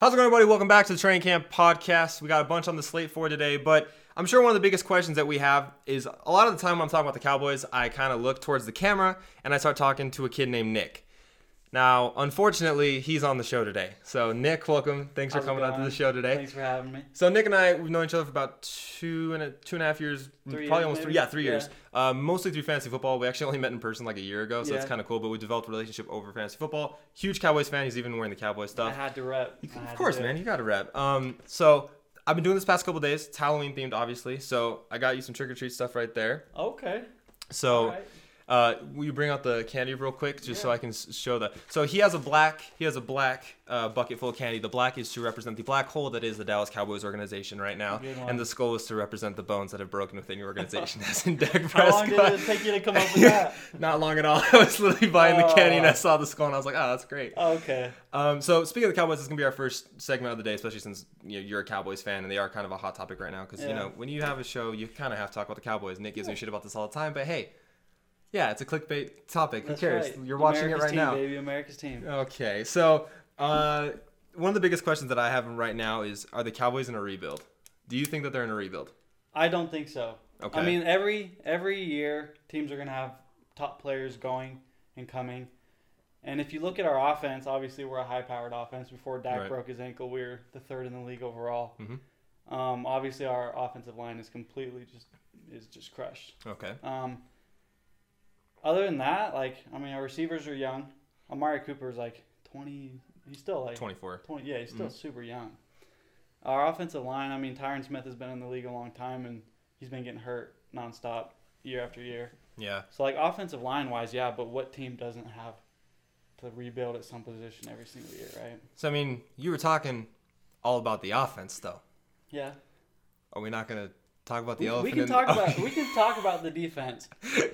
How's it going, everybody? Welcome back to the Training Camp Podcast. We got a bunch on the slate for today, but I'm sure one of the biggest questions that we have is a lot of the time when I'm talking about the Cowboys, I kind of look towards the camera and I start talking to a kid named Nick. Now, unfortunately, he's on the show today. So, Nick, welcome. Thanks How's for coming out to the show today. Thanks for having me. So, Nick and I, we've known each other for about two and a, two and a half years, Three probably years, almost three. Yeah, three Yeah. years. Um, mostly through fantasy football. We actually only met in person like a year ago, so that's Yeah. kind of cool. But we developed a relationship over fantasy football. Huge Cowboys fan. He's even wearing the Cowboys stuff. I had to rep. You I can- had of course, man. You got to rep. Um, so I've been doing this past couple days. It's Halloween themed, obviously. So I got you some trick or treat stuff right there. Okay. So Alright. Uh, will you bring out the candy real quick, just so I can s- show that? So he has a black. He has a black uh, bucket full of candy. The black is to represent the black hole that is the Dallas Cowboys organization right now, and the skull is to represent the bones that have broken within your organization. As in Dak How long did it take you to come up with that? Not long at all. I was literally buying the candy and I Oh. saw the skull and I was like, oh, that's great. Okay. Um, so speaking of the Cowboys, this is gonna be our first segment of the day, especially since you know, you're a Cowboys fan and they are kind of a hot topic right now. Because you know when you have a show, you kind of have to talk about the Cowboys. Nick gives me shit about this all the time, but hey, yeah, it's a clickbait topic. That's Who cares? right. You're watching America's it right team, now. Baby, America's team. Okay, so uh, one of the biggest questions that I have right now is: Are the Cowboys in a rebuild? Do you think that they're in a rebuild? I don't think so. Okay. I mean, every every year teams are gonna have top players going and coming. And if you look at our offense, obviously we're a high-powered offense. Before Dak Right. broke his ankle, we were the third in the league overall. Mhm. Um, obviously, our offensive line is completely just is just crushed. Okay. Um, other than that, like I mean, our receivers are young. Amari Cooper is like twenty. He's still like 24. 20. Yeah, he's still Mhm. super young. Our offensive line. I mean, Tyron Smith has been in the league a long time, and he's been getting hurt nonstop year after year. Yeah. So like offensive line wise, yeah. But what team doesn't have to rebuild at some position every single year, right? So I mean, you were talking all about the offense, though. Yeah. Are we not gonna talk about the We, we can talk about Okay. we can talk about the defense.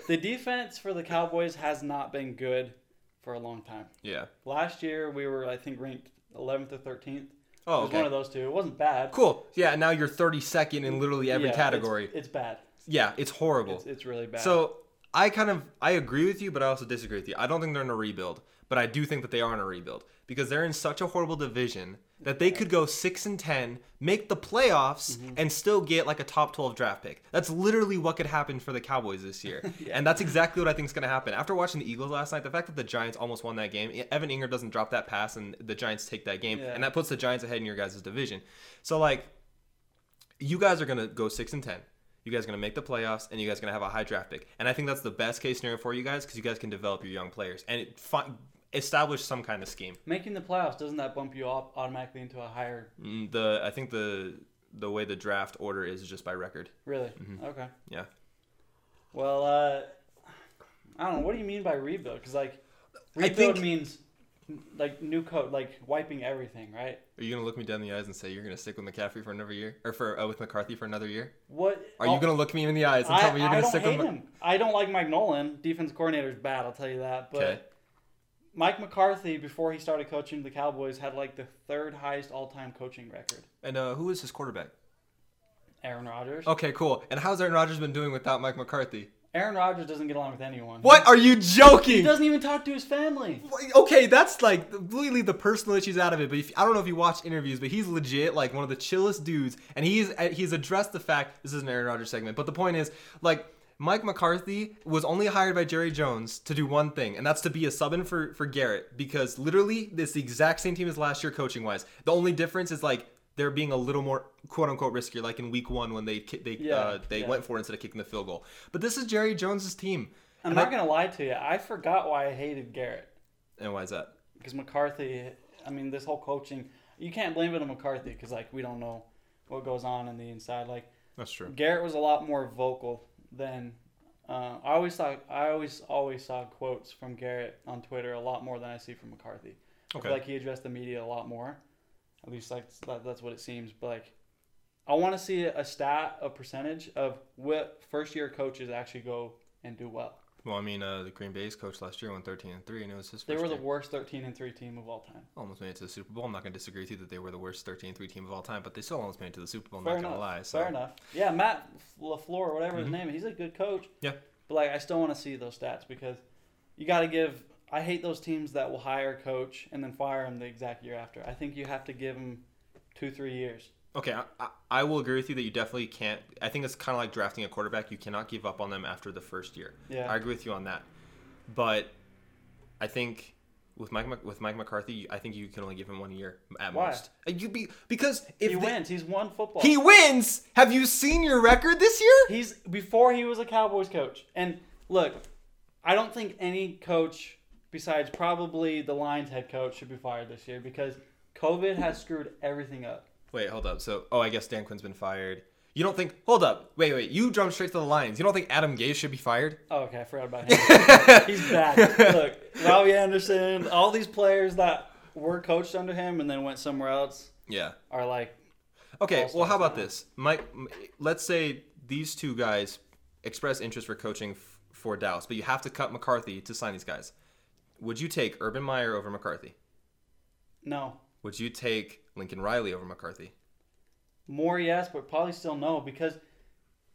The defense for the Cowboys has not been good for a long time. Yeah. Last year we were I think ranked 11th or 13th. Oh, it was okay. one of those two. It wasn't bad. Cool. Yeah, now you're 32nd in literally every Yeah, it's- category. It's, bad. yeah, it's horrible. It's, it's really bad. So I kind of I agree with you, but I also disagree with you. I don't think they're in a rebuild, but I do think that they are in a rebuild because they're in such a horrible division that they could go six and ten, make the playoffs, Mm-hmm. and still get like a top twelve draft pick. That's literally what could happen for the Cowboys this year, and that's exactly what I think is going to happen. After watching the Eagles last night, the fact that the Giants almost won that game, Evan Engram doesn't drop that pass, and the Giants take that game, Yeah. and that puts the Giants ahead in your guys' division. So like you guys are gonna go six and ten. You guys are gonna make the playoffs, and you guys are gonna have a high draft pick. And I think that's the best case scenario for you guys because you guys can develop your young players and it establish some kind of scheme. making the playoffs doesn't that bump you up automatically into a higher? Mm, The I think the the way the draft order is is just by record. Really? Mm-hmm. Okay. Yeah. Well, uh, I don't know. What do you mean by rebuild? Because like rebuild think- means like new code, like wiping everything, right? Are you gonna look me down the eyes and say you're gonna stick with McCaffrey for another year, or for uh, with McCarthy for another year? What Are you gonna look me in the eyes and I, tell me you're I gonna stick with? him. I don't like Mike Nolan. Defense coordinator is bad. I'll tell you that. But Okay. Mike McCarthy, before he started coaching the Cowboys, had like the third highest all-time coaching record. And uh, who is his quarterback? Aaron Rodgers. Okay, cool. And how's Aaron Rodgers been doing without Mike McCarthy? Aaron Rodgers doesn't get along with anyone. What are you joking? He doesn't even talk to his family. Okay, that's like completely the personal issues out of it. But if, I don't know if you watch interviews, but he's legit like one of the chillest dudes, and he's he's addressed the fact this is an Aaron Rodgers segment. But the point is, like Mike McCarthy was only hired by Jerry Jones to do one thing, and that's to be a sub in for for Garrett because literally it's the exact same team as last year coaching wise. The only difference is like they're being a little more quote unquote riskier, like in week one when they they Yeah, uh, they yeah. went for it instead of kicking the field goal. But this is Jerry Jones's team. I'm And not I- gonna lie to you. I forgot why I hated Garrett And why is that? because McCarthy. I mean, this whole coaching. You can't blame it on McCarthy because like we don't know what goes on in the inside. Like That's true. Garrett was a lot more vocal than. Uh, I always saw. I always always saw quotes from Garrett on Twitter a lot more than I see from McCarthy. Okay. like he addressed the media a lot more. At least like that, that's what it seems. But like, I want to see a stat, a percentage of what first year coaches actually go and do well. Well, I mean, uh, the Green Bay's coach last year won 13 and three, and it was his first They were the year. worst 13 and 3 team of all time. almost made it to the Super Bowl. I'm not going to disagree with you that they were the worst 13 and 3 team of all time, but they still almost made it to the Super Bowl. I'm Fair not going to lie. So. Fair enough. Yeah, Matt LaFleur, whatever Mhm. his name is, he's a good coach. Yeah. But like, I still want to see those stats because you got to give. I hate those teams that will hire a coach and then fire him the exact year after. I think you have to give him two, three years. Okay, I, I- will agree with you that you definitely can't. I think it's kind of like drafting a quarterback. You cannot give up on them after the first year. Yeah. I agree with you on that. But I think with Mike with Mike McCarthy, I think you can only give him one year at Why? most. You be because if he they- wins. He's won football. he wins. Have you seen your record this year? He's before he was a Cowboys coach. And look, I don't think any coach besides probably the Lions head coach should be fired this year because COVID has screwed everything up. Wait, hold up. So, oh, I guess Dan Quinn's been fired. You don't think? Hold up. Wait, wait. You jumped straight to the Lions. You don't think Adam Gase should be fired? Oh, okay, I forgot about him. He's back. Look, Robbie Anderson, all these players that were coached under him and then went somewhere else Yeah. are like, Okay, well, how about now. this, Mike? Let's say these two guys express interest for coaching f- for Dallas, but you have to cut McCarthy to sign these guys. Would you take Urban Meyer over McCarthy? no. Would you take Lincoln Riley over McCarthy? More yes, but probably still no because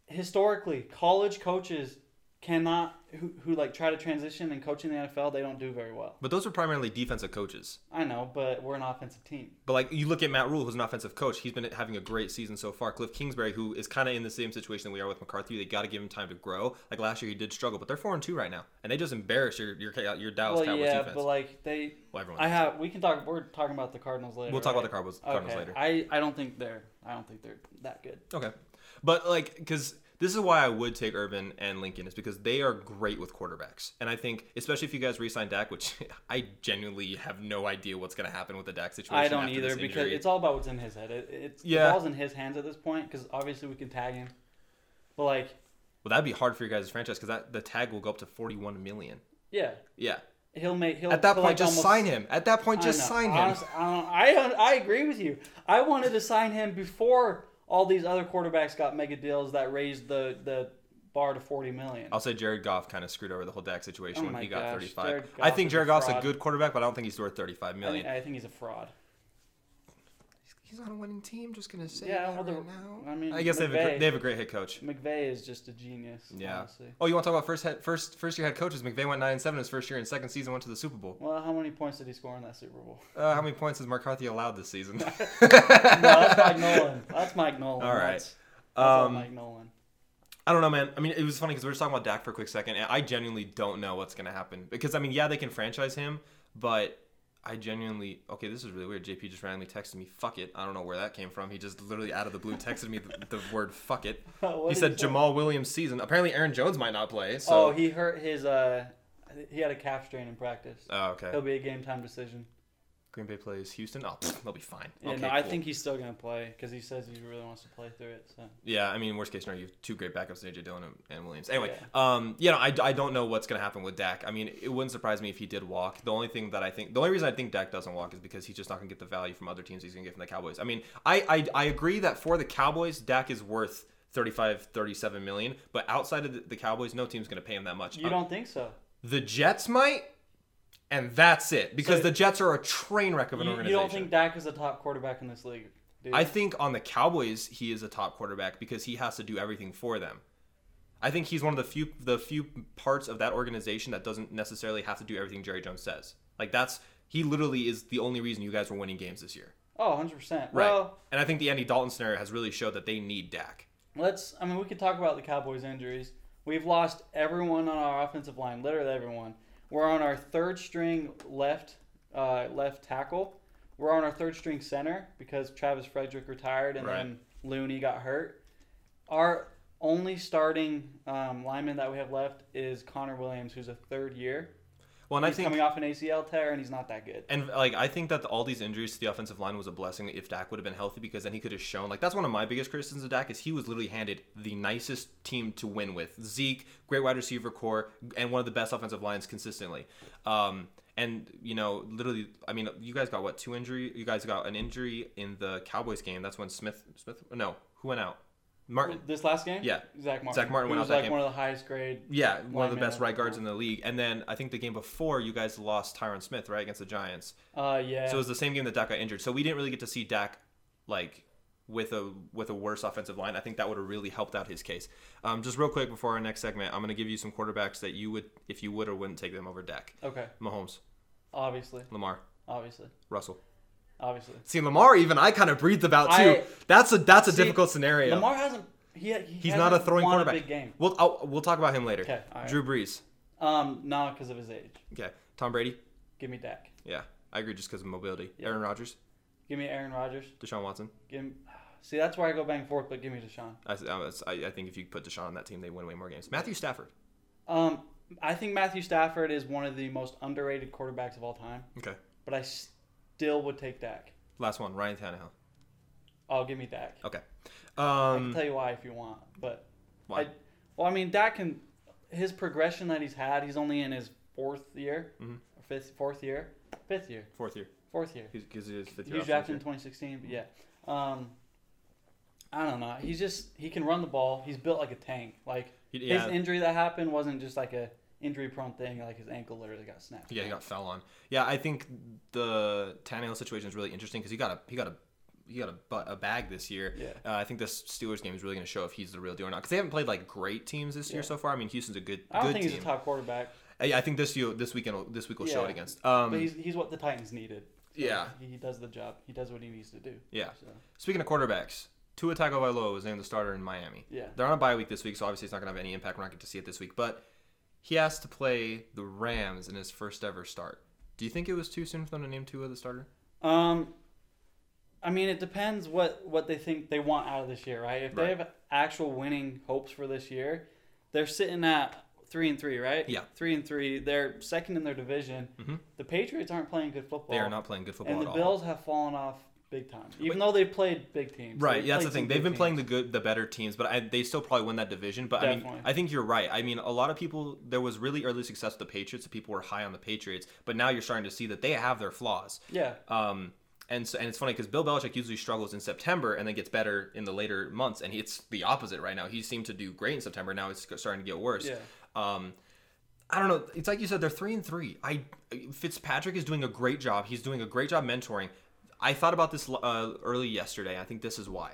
historically, college coaches cannot who, who like try to transition and coach in the NFL, they don't do very well. But those are primarily defensive coaches. I know, but we're an offensive team. But like you look at Matt Rhule, who's an offensive coach, he's been having a great season so far. Cliff Kingsbury, who is kind of in the same situation that we are with McCarthy, they got to give him time to grow. Like last year, he did struggle, but they're four and two right now, and they just embarrass your your your Dallas well, Cowboys yeah, defense. but like they, well, everyone. I have. We can talk. We're talking about the Cardinals later. we'll talk about the Cardinals, Cardinals okay. later. I I don't think they're. I don't think they're that good. Okay. But like, because this is why I would take Urban and Lincoln is because they are great with quarterbacks, and I think especially if you guys re-sign Dak, which I genuinely have no idea what's going to happen with the Dak situation. I don't either because it's all about what's in his head. It, it's Yeah. the ball's in his hands at this point because obviously we can tag him, but like well, that'd be hard for your guys' franchise because that the tag will go up to forty-one million. yeah, Yeah. he'll make he'll At that point, collect just almost- sign him. At that point, just sign him. Honest- I, don't, I I agree with you. I wanted to sign him before all these other quarterbacks got mega deals that raised the the bar to forty million. I'll say Jared Goff kind of screwed over the whole Dak situation Oh when he got 35. I think Jared Goff's a good quarterback, but I don't think he's worth 35 million. I I think he's a fraud. He's on a winning team. Just gonna say Yeah, that well, the- right now. I mean, I guess they have, a, they have a great head coach. McVay is just a genius. Yeah. Honestly. Oh, you want to talk about first head, first first year head coaches? McVay went nine and seven his first year, and second season went to the Super Bowl. Well, how many points did he score in that Super Bowl? Uh, how many points has McCarthy allowed this season? no, that's Mike Nolan. That's Mike Nolan. All right. That's, that's Um, Mike Nolan. I don't know, man. I mean, it was funny because we were just talking about Dak for a quick second, and I genuinely don't know what's gonna happen because I mean, yeah, they can franchise him, but I genuinely okay. This is really weird. JP just randomly texted me, "Fuck it." I don't know where that came from. He just literally out of the blue texted me the, the word "fuck it." He said? Jamaal Williams season. Apparently, Aaron Jones might not play. So. Oh, he hurt his. uh He had a calf strain in practice. Oh, okay. He'll be a game time decision. Green Bay plays Houston. Oh, they'll be fine. Yeah, okay, no, I cool. think he's still gonna play because he says he really wants to play through it. So Yeah, I mean, worst case scenario, you have two great backups, AJ Dillon and, Williams. Anyway, Yeah. um, you know, I, I don't know what's gonna happen with Dak. I mean, it wouldn't surprise me if he did walk. The only thing that I think, the only reason I think Dak doesn't walk is because he's just not gonna get the value from other teams he's gonna get from the Cowboys. I mean, I I, I agree that for the Cowboys, Dak is worth 35, 37 million, but outside of the, the Cowboys, no team's gonna pay him that much. you Uh, don't think so? the Jets might, and that's it because So- the Jets are a train wreck of an You, you don't think Dak is a top quarterback in this league? Dude? I think on the Cowboys he is a top quarterback because he has to do everything for them. I think he's one of the few the few parts of that organization that doesn't necessarily have to do everything Jerry Jones says. Like that's he literally is the only reason you guys were winning games this year. Oh, 100 percent. Right. Well, and I think the Andy Dalton scenario has really showed that they need Dak. let's. I mean, we could talk about the Cowboys' injuries. We've lost everyone on our offensive line, literally everyone. We're on our third string left uh, left tackle. We're on our third string center because Travis Frederick retired and Right. then Looney got hurt. Our only starting um, lineman that we have left is Connor Williams, who's a third year. Well, and I think coming off an ACL tear and he's not that good. And like I think that all these injuries to the offensive line was a blessing if Dak would have been healthy because then he could have shown like that's one of my biggest criticisms of Dak is he was literally handed the nicest team to win with Zeke, great wide receiver corps, and one of the best offensive lines consistently. Um, and you know, literally, I mean, you guys got what two injury? You guys got an injury in the Cowboys game. That's when Smith, Smith, no, who went out? Martin. This last game? Yeah. Zack Martin. Zack Martin went out that like game. one of the highest grade. Yeah, one of the best right guards in the league. And then I think the game before, you guys lost Tyron Smith right against the Giants. Uh, yeah. So it was the same game that Dak got injured. So we didn't really get to see Dak like with a with a worse offensive line. I think that would have really helped out his case. Um, just real quick before our next segment, I'm going to give you some quarterbacks that you would, if you would or wouldn't take them over Dak. Okay. Mahomes, Obviously. Lamar, Obviously. Russell. Obviously. See, Lamar, even I kind of breathed about too. I- that's a that's a See, difficult scenario. Lamar hasn't. He, he He's not a throwing quarterback. A big game. We'll I'll, we'll talk about him later. Okay, right. Drew Brees. Um, no, because of his age. Okay. Tom Brady. Give me Dak. Yeah, I agree, just because of mobility. Yeah. Aaron Rodgers, Give me Aaron Rodgers. Deshaun Watson. Give me, see, that's where I go back and forth. But give me Deshaun. I, I, I think if you put Deshaun on that team, they win way more games. Matthew Stafford. Um, I think Matthew Stafford is one of the most underrated quarterbacks of all time. Okay. But I still would take Dak. Last one, Ryan Tannehill. Oh, give me Dak. Okay. I can Um, tell you why if you want, but why? I, well, I mean, Dak can his progression that he's had. He's only in his fourth year, mm-hmm. or fifth, fourth year, fifth year, Fourth year. fourth year. Because he is fifth He year. was drafted in 2016, but yeah. Um, I don't know. He's just he can run the ball. He's built like a tank. Like yeah. his injury that happened wasn't just like a injury prone thing. Like his ankle literally got snapped. Yeah, he got fell on. Yeah, I think the Tannehill situation is really interesting because he got a he got a he got a, a bag this year. Yeah. Uh, I think this Steelers game is really going to show if he's the real deal or not because they haven't played like great teams this year so far. I mean, Houston's a good I don't good think team. he's a top quarterback, I, I think this year this weekend this week will show it against. Um, but he's he's what the Titans needed. So Yeah. he, he does the job. He does what he needs to do. yeah. So Speaking of quarterbacks, Tua Tagovailoa was named the starter in Miami. yeah. They're on a bye week this week, so obviously it's not going to have any impact. We're not going to see it this week, but he has to play the Rams in his first ever start. Do you think it was too soon for them to name Tua the starter? Um, I mean, it depends what what they think they want out of this year, right? If they have actual winning hopes for this year, they're sitting at three and three, right? Yeah. three and three. They're second in their division. Mhm. The Patriots aren't playing good football. They are not playing good football and the all. Bills have fallen off big time, even though they've played big teams. Right, yeah, that's the thing. They've been playing the good, the better teams, but I, they still probably win that division. But I mean, I think you're right. I mean, a lot of people there was really early success with the Patriots. So people were high on the Patriots, but now you're starting to see that they have their flaws. Yeah, Um, and so, and it's funny because Bill Belichick usually struggles in September and then gets better in the later months, and he, it's the opposite right now. He seemed to do great in September. Now it's starting to get worse. yeah. Um, I don't know. It's like you said, they're three and three. I Fitzpatrick is doing a great job. He's doing a great job mentoring. I thought about this uh, early yesterday. I think this is why.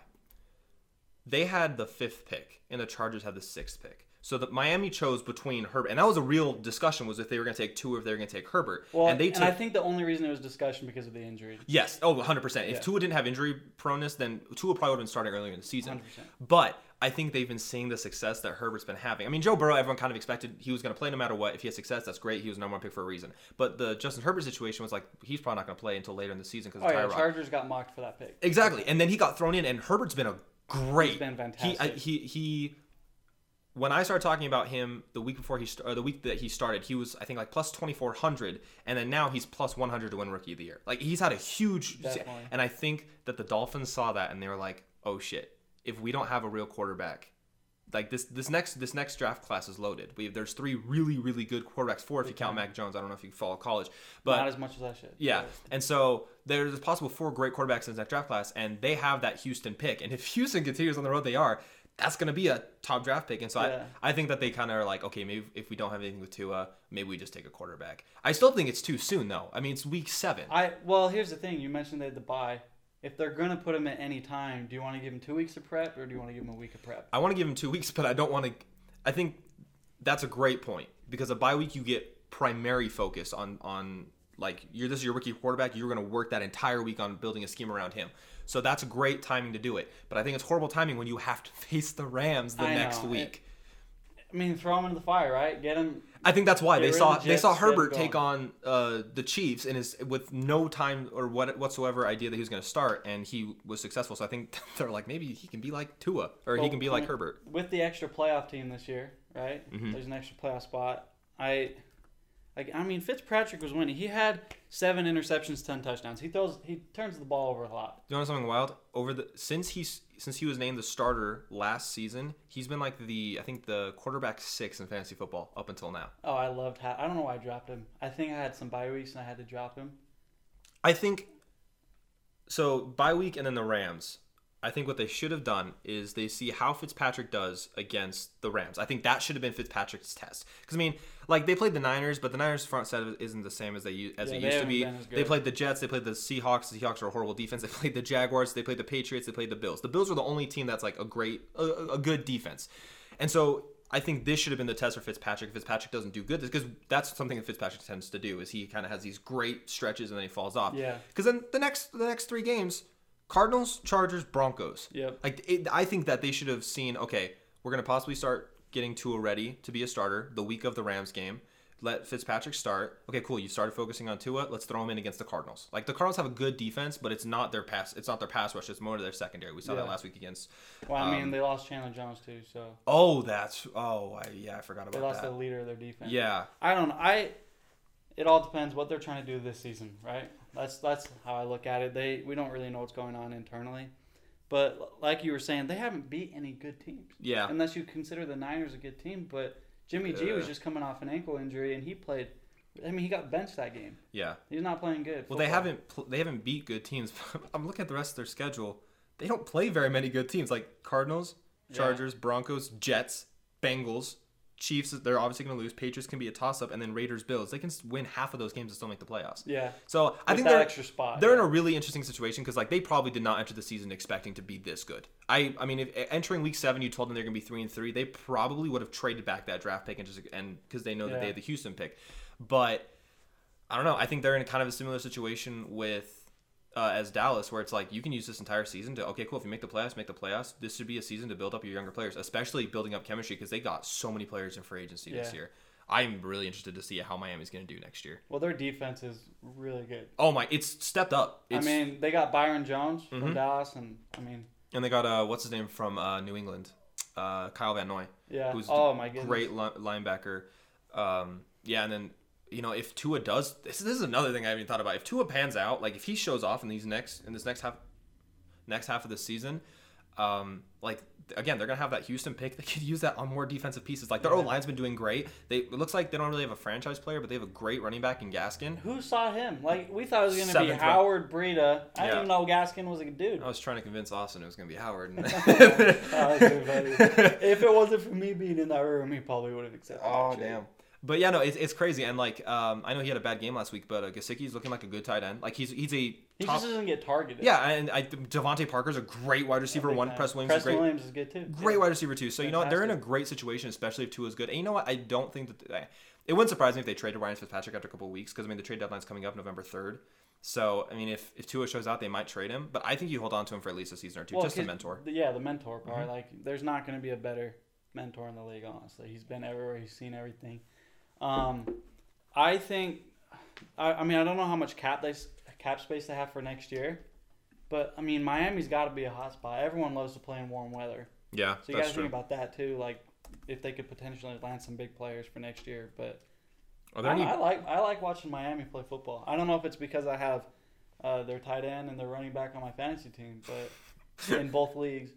They had the fifth pick, and the Chargers had the sixth pick. So the Miami chose between Herbert, and that was a real discussion: was if they were going to take two or if they were going to take Herbert. Well, and they took, and I think the only reason it was discussion because of the injury. Yes. Oh, 100%. If Yeah. Tua didn't have injury proneness, then Tua probably would have been starting earlier in the season. 100%. But I think they've been seeing the success that Herbert's been having. I mean, Joe Burrow, everyone kind of expected he was going to play no matter what. If he had success, that's great. He was number one pick for a reason. But the Justin Herbert situation was like, he's probably not going to play until later in the season because Oh yeah, Chargers got mocked for that pick. Exactly. And then he got thrown in, and Herbert's been a great. He's been He, fantastic. I, he, he, when I started talking about him the week before he, or the week that he started, he was, I think, like plus 2,400. And then now he's plus 100 to win Rookie of the Year. Like, he's had a huge. Definitely. And I think that the Dolphins saw that and they were like, oh shit, if we don't have a real quarterback, like this this next this next draft class is loaded. We there's three really really good quarterbacks. Four if you count Mac Jones. I don't know if you follow college, but not as much as I should. yeah, but- and so there's a possible four great quarterbacks in this next draft class, and they have that Houston pick. And if Houston continues on the road they are, that's going to be a top draft pick. And so Yeah. I, I think that they kind of are like, okay, maybe if we don't have anything with Tua, maybe we just take a quarterback. I still think it's too soon though. I mean, it's week seven. I well, here's the thing. You mentioned they had the bye. If they're gonna put him at any time, do you want to give him two weeks of prep or do you want to give him a week of prep? I want to give him two weeks, but I don't want to. I think that's a great point because a bye week you get primary focus on on like you're this is your rookie quarterback. You're going to work that entire week on building a scheme around him. So that's great timing to do it. But I think it's horrible timing when you have to face the Rams the I next know. week. I mean, throw him into the fire, right? Get him. I think that's why they saw the they saw Jets, get 'em Herbert take on uh, the Chiefs and is with no time or what whatsoever idea that he was going to start, and he was successful. So I think they're like maybe he can be like Tua or he can be like Herbert. with the extra playoff team this year, right? Mhm. There's an extra playoff spot. I, like, I mean, Fitzpatrick was winning. He had seven interceptions, ten touchdowns. He throws, he turns the ball over a lot. You know something wild? Over the since he's since he was named the starter last season, he's been like the I think the quarterback six in fantasy football up until now. Oh, I loved. Ha- I don't know why I dropped him. I think I had some bye weeks and I had to drop him. I think so. Bye week and then the Rams. I think what they should have done is they see how Fitzpatrick does against the Rams. I think that should have been Fitzpatrick's test. Because I mean, like they played the Niners, but the Niners front set isn't the same as they as Yeah, it they used to be. They played the Jets, they played the Seahawks. The Seahawks are a horrible defense. They played the Jaguars, they played the Patriots, they played the Bills. The Bills are the only team that's like a great, a, a good defense. And so I think this should have been the test for Fitzpatrick. If Fitzpatrick doesn't do good, because that's something that Fitzpatrick tends to do. Is he kind of has these great stretches and then he falls off. Yeah. Because then the next the next three games, Cardinals, Chargers, Broncos. Yep. Like it, I think that they should have seen. Okay, we're gonna possibly start getting Tua ready to be a starter the week of the Rams game. Let Fitzpatrick start. Okay, cool. You started focusing on Tua. Let's throw him in against the Cardinals. Like the Cardinals have a good defense, but it's not their pass. It's not their pass rush. It's more to their secondary. We saw that last week against. Well, I mean, Um, they lost Chandler Jones too, so Oh, that's. Oh, I, yeah, I forgot about that. they lost that. the leader of their defense. Yeah, I don't know. I it all depends what they're trying to do this season, right? That's that's how I look at it. They we don't really know what's going on internally. But like you were saying, they haven't beat any good teams. yeah. Unless you consider the Niners a good team, but Jimmy G was Uh. just coming off an ankle injury and he played I mean, he got benched that game. Yeah. He's not playing good. Well, they haven't pl- they haven't beat good teams. I'm looking at the rest of their schedule. They don't play very many good teams like Cardinals, Yeah. Chargers, Broncos, Jets, Bengals, Chiefs. They're obviously going to lose. Patriots can be a toss up, and then Raiders, Bills. They can win half of those games and still make the playoffs. Yeah. So I With think they're extra spot. they're in a really interesting situation because like they probably did not enter the season expecting to be this good. I I mean, if entering week seven, you told them they're going to be three and three, they probably would have traded back that draft pick and just and because they know that they had the Houston pick, but I don't know. I think they're in kind of a similar situation with. Uh, as Dallas, where it's like you can use this entire season to okay, cool. If you make the playoffs, make the playoffs. This should be a season to build up your younger players, especially building up chemistry because they got so many players in free agency this year. I'm really interested to see how Miami's going to do next year. Well, their defense is really good. Oh my, it's stepped up. It's, I mean, they got Byron Jones from Mhm. Dallas, and I mean, And they got uh, what's his name from uh, New England, uh, Kyle Van Noy, yeah. who's oh my goodness. great li- linebacker. Um, yeah, and then you know if Tua does this, this is another thing I haven't even thought about. If Tua pans out, like if he shows off in these next in this next half, next half of the season, um, like again they're gonna have that Houston pick. They could use that on more defensive pieces. Like their Yeah. O line's been doing great. They it looks like they don't really have a franchise player, but they have a great running back in Gaskin. Who saw him? Like we thought it was gonna be Seventh round. Howard Breida. I Yeah. didn't even know Gaskin was a dude. I was trying to convince Austin it was gonna be Howard. Oh, that's funny. if it wasn't for me being in that room, he probably would have accepted. Oh damn. But yeah, no, it's, it's crazy, and like um, I know he had a bad game last week, but uh, Gesicki's looking like a good tight end. Like he's he's a He top, just doesn't get targeted. yeah, and I DeVante Parker's a great wide receiver. One, time. Press Williams is great, Williams is good too. great wide receiver too. So you know what, they're in a great situation, especially if Tua's good. And you know what, I don't think that they, it wouldn't surprise me if they traded Ryan Fitzpatrick after a couple of weeks because I mean the trade deadline's coming up November third. So I mean if if Tua shows out, they might trade him, but I think you hold on to him for at least a season or two, Well, just a mentor. yeah, the mentor part. Mm-hmm. Like, there's not going to be a better mentor in the league. Honestly, he's been everywhere. He's seen everything. Um, I think. I, I mean, I don't know how much cap they cap space they have for next year, but I mean, Miami's got to be a hot spot. Everyone loves to play in warm weather, Yeah, so you got to think about that too. Like, if they could potentially land some big players for next year, but. Are there I, any? I like I like watching Miami play football. I don't know if it's because I have uh, their tight end and their running back on my fantasy team, but in both leagues.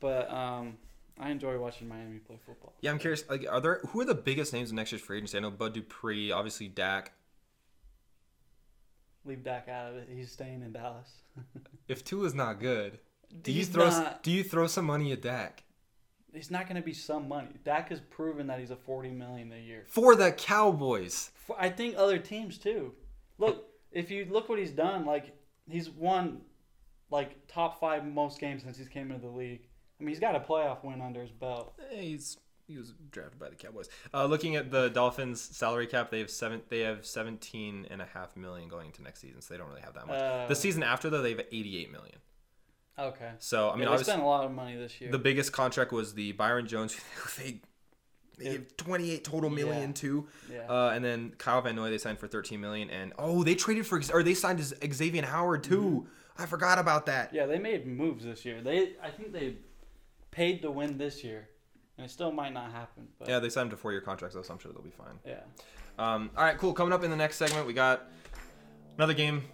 But um, I enjoy watching Miami play football. Yeah, I'm curious. Like, are there who are the biggest names in next year's free agency? I know Bud Dupree, obviously Dak. Leave Dak out of it. He's staying in Dallas. If Tua's not good, do you throw not- do you throw some money at Dak It's not going to be some money. Dak has proven that he's a forty million a year. for the Cowboys? For, I think other teams too. Look, if you look what he's done, like he's won like top five most games since he's came into the league. I mean, he's got a playoff win under his belt. Eh, He's he was drafted by the Cowboys. Uh, looking at the Dolphins salary cap, they have seven. They have seventeen and a half million going into next season, so they don't really have that much. Uh, the season after though, they have eighty-eight million. Okay. So I mean, yeah, they spent a lot of money this year. the biggest contract was the Byron Jones. who they they gave twenty-eight total million Yeah. to. yeah. Uh, and then Kyle Van Noy they signed for 13 million, and oh, they traded for or they signed Xavier Howard too. I forgot about that. yeah, they made moves this year. They, I think they paid to win this year, and it still might not happen. But Yeah, they signed him to four-year contracts though, so I'm sure they'll be fine. yeah. Um, all right, cool. Coming up in the next segment, we got another game.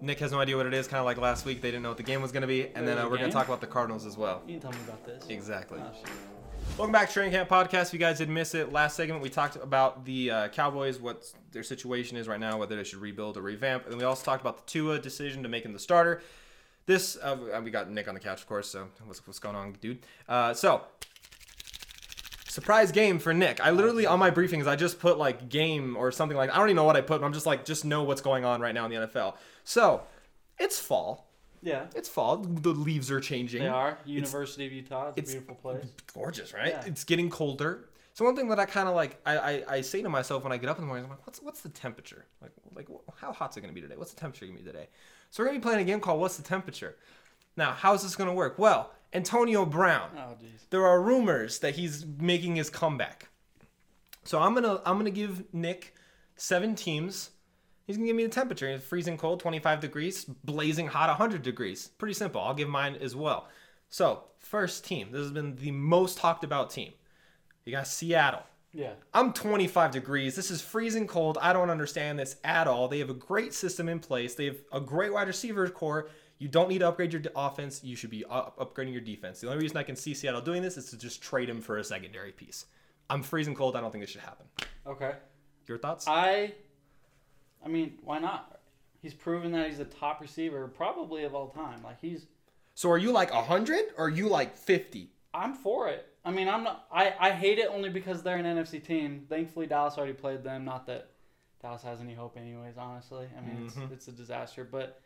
Nick has no idea what it is, kind of like last week. They didn't know what the game was going to be, and then uh, we're going to talk about the Cardinals as well. You can tell me about this. Exactly. Oh. Welcome back to Training Camp Podcast. If you guys did miss it, last segment we talked about the uh, Cowboys, what their situation is right now, whether they should rebuild or revamp, and then we also talked about the Tua decision to make him the starter. This uh, we got Nick on the couch, of course. So what's what's going on, dude? Uh, so surprise game for Nick. I literally on my briefings I just put like game or something like I don't even know what I put. But I'm just like just know what's going on right now in the NFL. So it's fall. Yeah. It's fall. The leaves are changing. They are. University of Utah. It's, it's- a beautiful place. gorgeous, right? Yeah. It's getting colder. So one thing that I kind of like, I, I I say to myself when I get up in the morning, I'm like, what's what's the temperature? Like like how hot's it gonna be today? What's the temperature gonna be today? So we're gonna be playing a game called What's the Temperature? Now, how's this gonna work? Well, Antonio Brown. Oh, jeez. There are rumors that he's making his comeback. So I'm gonna I'm gonna give Nick seven teams. He's gonna give me the temperature. It's Freezing cold, 25 degrees. Blazing hot, 100 degrees. Pretty simple. I'll give mine as well. So first team. This has been the most talked about team. You got Seattle. Yeah. I'm 25 degrees. This is freezing cold. I don't understand this at all. They have a great system in place. They have a great wide receiver corps. You don't need to upgrade your offense. You should be up- upgrading your defense. The only reason I can see Seattle doing this is to just trade him for a secondary piece. I'm freezing cold. I don't think this should happen. Okay. Your thoughts? I. I mean, why not? He's proven that he's a top receiver, probably of all time. Like he's. So are you like 100 or are you like 50? I'm for it. I mean, I'm not. I, I hate it only because they're an NFC team. Thankfully, Dallas already played them. Not that Dallas has any hope, anyways. Honestly, I mean, it's, mm-hmm. it's a disaster. But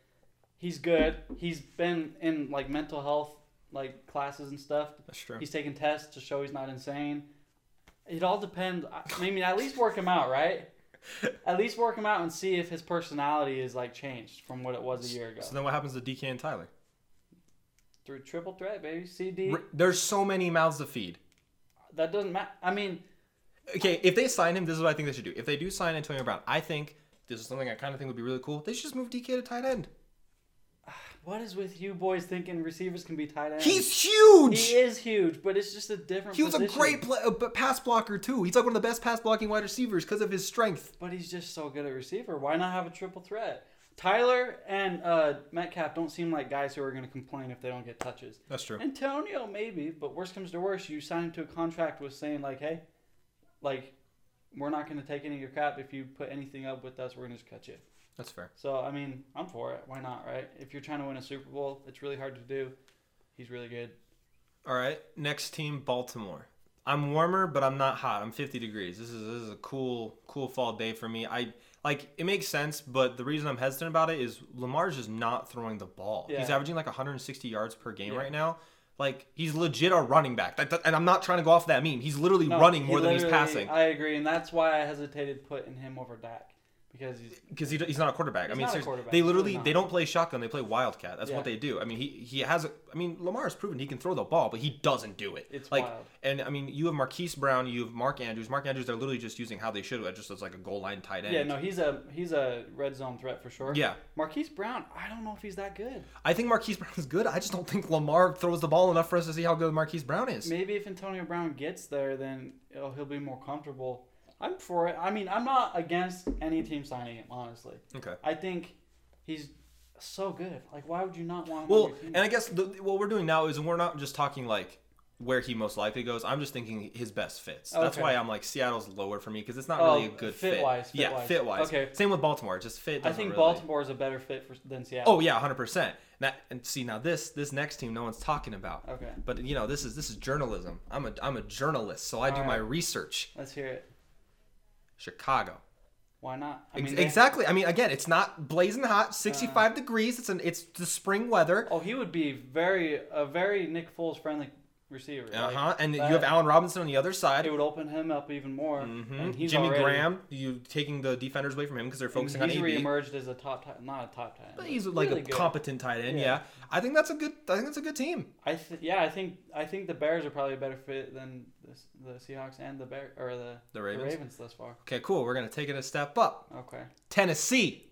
he's good. He's been in like mental health like classes and stuff. That's true. He's taking tests to show he's not insane. It all depends. I I mean, at least work him out, right? At least work him out and see if his personality is like changed from what it was a year ago. So then what happens to DK and Tyler? Through triple threat, baby. CD. There's so many mouths to feed. That doesn't matter. I mean, Okay, if they sign him, this is what I think they should do. If they do sign Antonio Brown, I think this is something I kind of think would be really cool. They should just move DK to tight end. what is with you boys thinking receivers can be tight ends? He's huge. he is huge, but it's just a different. He was a great play, uh, but pass blocker too. He's like one of the best pass blocking wide receivers because of his strength. But he's just so good at receiver. Why not have a triple threat? Tyler and uh, Metcalf don't seem like guys who are going to complain if they don't get touches. That's true. Antonio maybe, but worst comes to worst, you sign him to a contract with saying like, hey, like, we're not going to take any of your cap if you put anything up with us. We're going to just cut you. That's fair. So I mean, I'm for it. Why not, right? If you're trying to win a Super Bowl, it's really hard to do. He's really good. All right, next team, Baltimore. I'm warmer, but I'm not hot. I'm 50 degrees. This is this is a cool cool fall day for me. I like it makes sense, but the reason I'm hesitant about it is Lamar's just not throwing the ball. He's averaging like 160 yards per game Yeah. right now. Like he's legit a running back. And I'm not trying to go off that meme. He's literally No, running more than he's passing I agree, and that's why I hesitated putting him over Dak because he's because he, he's not a quarterback. I mean, not a quarterback. they literally they don't play shotgun. They play wildcat. That's Yeah. what they do. I mean, he he has. A, I mean, Lamar's proven he can throw the ball, but he doesn't do it. It's like, wild. and I mean, you have Marquise Brown, you have Mark Andrews. Mark Andrews, they're literally just using how they should, just as like a goal line tight end. yeah, no, he's a he's a red zone threat for sure. Yeah. Marquise Brown, I don't know if he's that good. I think Marquise Brown is good. I just don't think Lamar throws the ball enough for us to see how good Marquise Brown is. Maybe if Antonio Brown gets there, then he'll be more comfortable. I'm for it. I mean, I'm not against any team signing him. Honestly, Okay. I think he's so good. Like, why would you not want him Well, and I guess the, what we're doing now is we're not just talking like where he most likely goes. I'm just thinking his best fits. Okay. That's why I'm like Seattle's lower for me because it's not Oh, really a good fit. fit-wise, yeah, fit-wise. fit wise. Okay. Same with Baltimore. Just fit. I think really- Baltimore is a better fit for, than Seattle. Oh yeah, 100. percent That and see now this this next team no one's talking about. Okay, But you know this is this is journalism. I'm a I'm a journalist, so I do All my research. let's hear it. Chicago. Why not? I mean, they- exactly. I mean, again, it's not blazing hot, 65 uh-huh. degrees. It's an it's the spring weather. Oh, he would be very a very Nick Foles friendly receiver. Uh Like, huh. And you have Allen Robinson on the other side. It would open him up even more. Mm-hmm. And he's Jimmy already, Graham, you taking the defenders away from him because they're focusing he's on AB. reemerged as a top tight, not a top tight. end, But he's like really a good. competent tight end. Yeah. Yeah. I think that's a good. I think that's a good team. I th- yeah, I think I think the Bears are probably a better fit than the, the Seahawks and the Bear or the The the Ravens. Ravens thus far. Okay, cool. We're gonna take it a step up. Okay. Tennessee.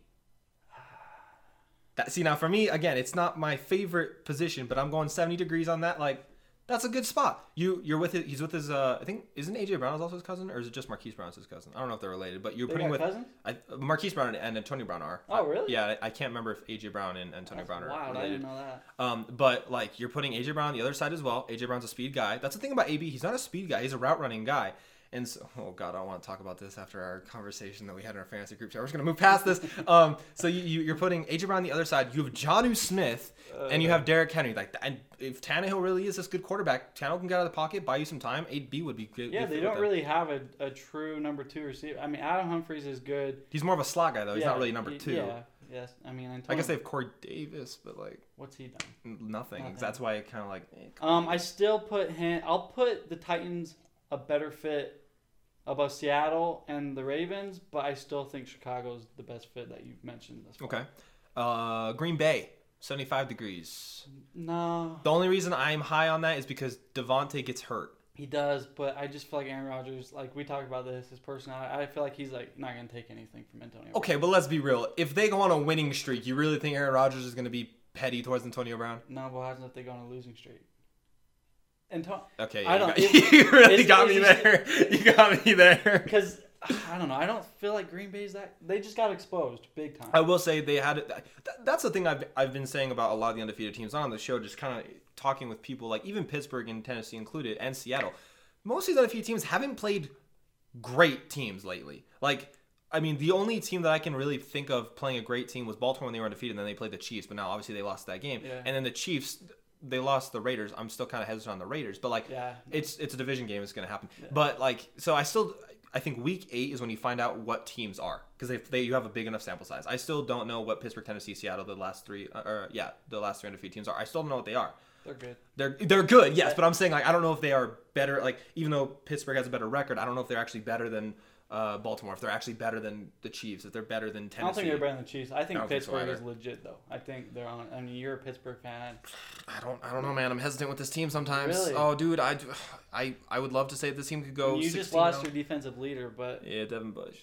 That see now for me again, it's not my favorite position, but I'm going 70 degrees on that. Like that's a good spot. You you're with it. He's with his. Uh, I think isn't AJ Brown is also his cousin, or is it just Marquise Brown's his cousin? I don't know if they're related, but you're They putting with cousins? I, Marquise Brown and Antonio Brown are. Oh, really? Yeah, I, I can't remember if AJ Brown and Antonio That's Brown are wild. I didn't know that. Um, but like you're putting AJ Brown on the other side as well. AJ Brown's a speed guy. That's the thing about AB. He's not a speed guy. He's a route running guy. And so, oh god, I don't want to talk about this after our conversation that we had in our fantasy group chat. We're just gonna move past this. Um, so you, you you're putting AJ Brown on the other side. You have Jonnu Smith, and you have Derrick Henry. Like, and if Tannehill really is this good quarterback, Tannehill can get out of the pocket, buy you some time. AB would be good. Yeah, they don't really have a, a true number two receiver. I mean, Adam Humphries is good. He's more of a slot guy though. He's Yeah, not really number two. Yeah, yes. I mean, Antonio, I guess they have Corey Davis, but like what's he done? nothing. Nothing. That's why it kind of like. eh, Um, I still put him. I'll put the Titans a better fit above Seattle and the Ravens, but I still think Chicago's the best fit that you've mentioned this far. Okay. Uh, Green Bay, 75 degrees. No, The only reason I'm high on that is because Davante gets hurt. he does, but I just feel like Aaron Rodgers. Like we talked about this, his personality. I feel like he's like not gonna take anything from Antonio. Okay, but let's be real. If they go on a winning streak, you really think Aaron Rodgers is going to be petty towards Antonio Brown? No, but happens if they go on a losing streak? Antonio, Okay, I you don't- got- it- you really got me just- there. You got me there. because I don't know. I don't feel like Green Bay's that. They just got exposed big time. I will say they had. That's the thing I've, I've been saying about a lot of the undefeated teams not on the show, just kind of talking with people like even Pittsburgh and Tennessee included, and Seattle. Most of these undefeated teams haven't played great teams lately. Like, I mean, the only team that I can really think of playing a great team was Baltimore when they were undefeated, and then they played the Chiefs, but now obviously they lost that game. Yeah. And then the Chiefs, they lost the Raiders. I'm still kind of hesitant on the Raiders, but like, Yeah. it's it's a division game. It's going to happen. But like, so I still. I think week eight is when you find out what teams are because they, they you have a big enough sample size. I still don't know what Pittsburgh, Tennessee, Seattle, the last three, uh, or yeah, the last three undefeated teams are. I still don't know what they are. They're good. They're they're good, yes, but I'm saying like I don't know if they are better. Like even though Pittsburgh has a better record, I don't know if they're actually better than uh, Baltimore. If they're actually better than the Chiefs, if they're better than Tennessee. I don't think they're better than the Chiefs. I think I don't think so Pittsburgh is legit though. I think they're on. I mean, you're a Pittsburgh fan. I don't I don't know, man. I'm hesitant with this team sometimes. Really? Oh, dude, I, I I would love to say this team could go. you just lost your defensive leader, but Yeah, Devin Bush.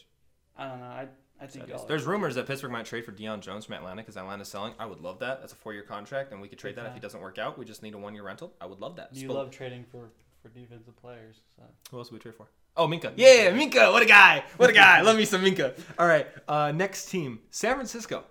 I don't know. I I think. There's rumors that Pittsburgh might trade for Deion Jones from Atlanta because Atlanta's selling. I would love that. That's a four-year contract, and we could trade that if he doesn't work out. We just need a one-year rental. I would love that. you love trading for for defensive players. So. Who else would we trade for? Oh, Minkah. Yeah, Minkah. What a guy. What a guy. love me some Minkah. All right. Uh, next team, San Francisco.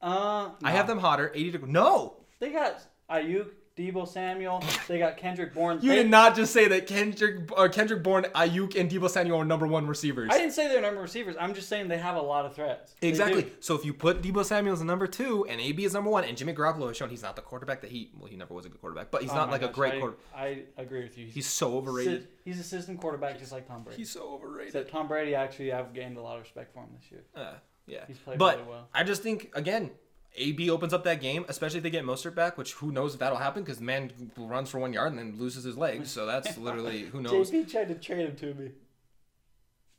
Uh, I have them hotter. 80 degrees. No. They got Aiyuk, Deebo Samuel. They got Kendrick Bourne. You They- did not just say that Kendrick, uh, Kendrick Bourne, Aiyuk, and Deebo Samuel are number one receivers. I didn't say they're number receivers. I'm just saying they have a lot of threats. Exactly. So if you put Deebo Samuel as number two and AB is number one, and Jimmy Garoppolo has shown he's not the quarterback that he well he never was a good quarterback, but he's Oh not like a great I, quarter. I agree with you. He's so overrated. Sy- He's a system quarterback, just like Tom Brady. He's so overrated. Tom Brady, actually, I've gained a lot of respect for him this year. Uh, yeah. He's played but really well. I just think again, AB opens up that game, especially if they get Mostert back, which who knows if that'll happen because the man runs for one yard and then loses his legs. So that's literally who knows JP tried to trade him to me.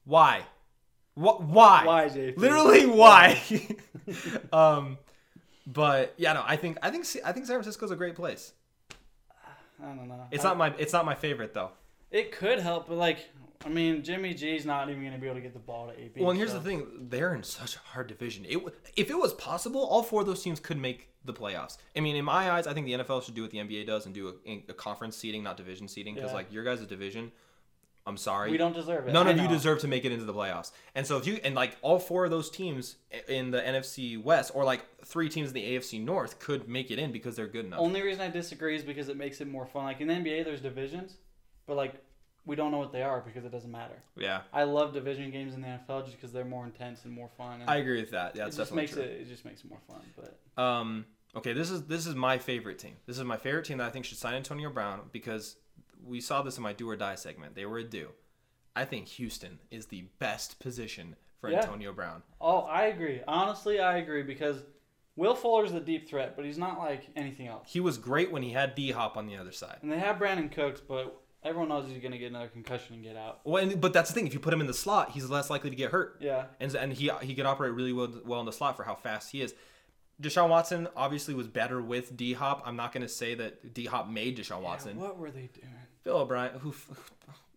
why. What? Why? Why, JP? Literally why? um, but yeah, no, I think I think I think San Francisco's a great place. I don't know. It's I- not my it's not my favorite though. It could help, but like, I mean, Jimmy G's not even going to be able to get the ball to AB. Well, and here's so- the thing: they're in such a hard division. It if it was possible, all four of those teams could make the playoffs. I mean, in my eyes, I think the NFL should do what the NBA does and do a, a conference seating, not division seating, because Yeah. like your guys' division. I'm sorry. We don't deserve it. None I of you deserve to make it into the playoffs. And so if you and like all four of those teams in the NFC West or like three teams in the AFC North could make it in because they're good enough. Only reason I disagree is because it makes it more fun. Like in the NBA, there's divisions, but like we don't know what they are because it doesn't matter. yeah. I love division games in the NFL just because they're more intense and more fun. And I agree with that. Yeah, it just makes true. it. It just makes it more fun. But Um, okay, this is this is my favorite team. This is my favorite team that I think should sign Antonio Brown because we saw this in my do or die segment. They were a do. I think Houston is the best position for Yeah. Antonio Brown. oh, I agree. Honestly, I agree because Will Fuller's the deep threat, but he's not like anything else. He was great when he had D Hop on the other side. And they have Brandin Cooks, but everyone knows he's gonna get another concussion and get out. Well, and, but that's the thing. If you put him in the slot, he's less likely to get hurt, Yeah. and and he he can operate really well well in the slot for how fast he is. Deshaun Watson obviously was better with D Hop. I'm not going to say that D Hop made Deshaun Watson. Yeah, what were they doing? Bill O'Brien, who,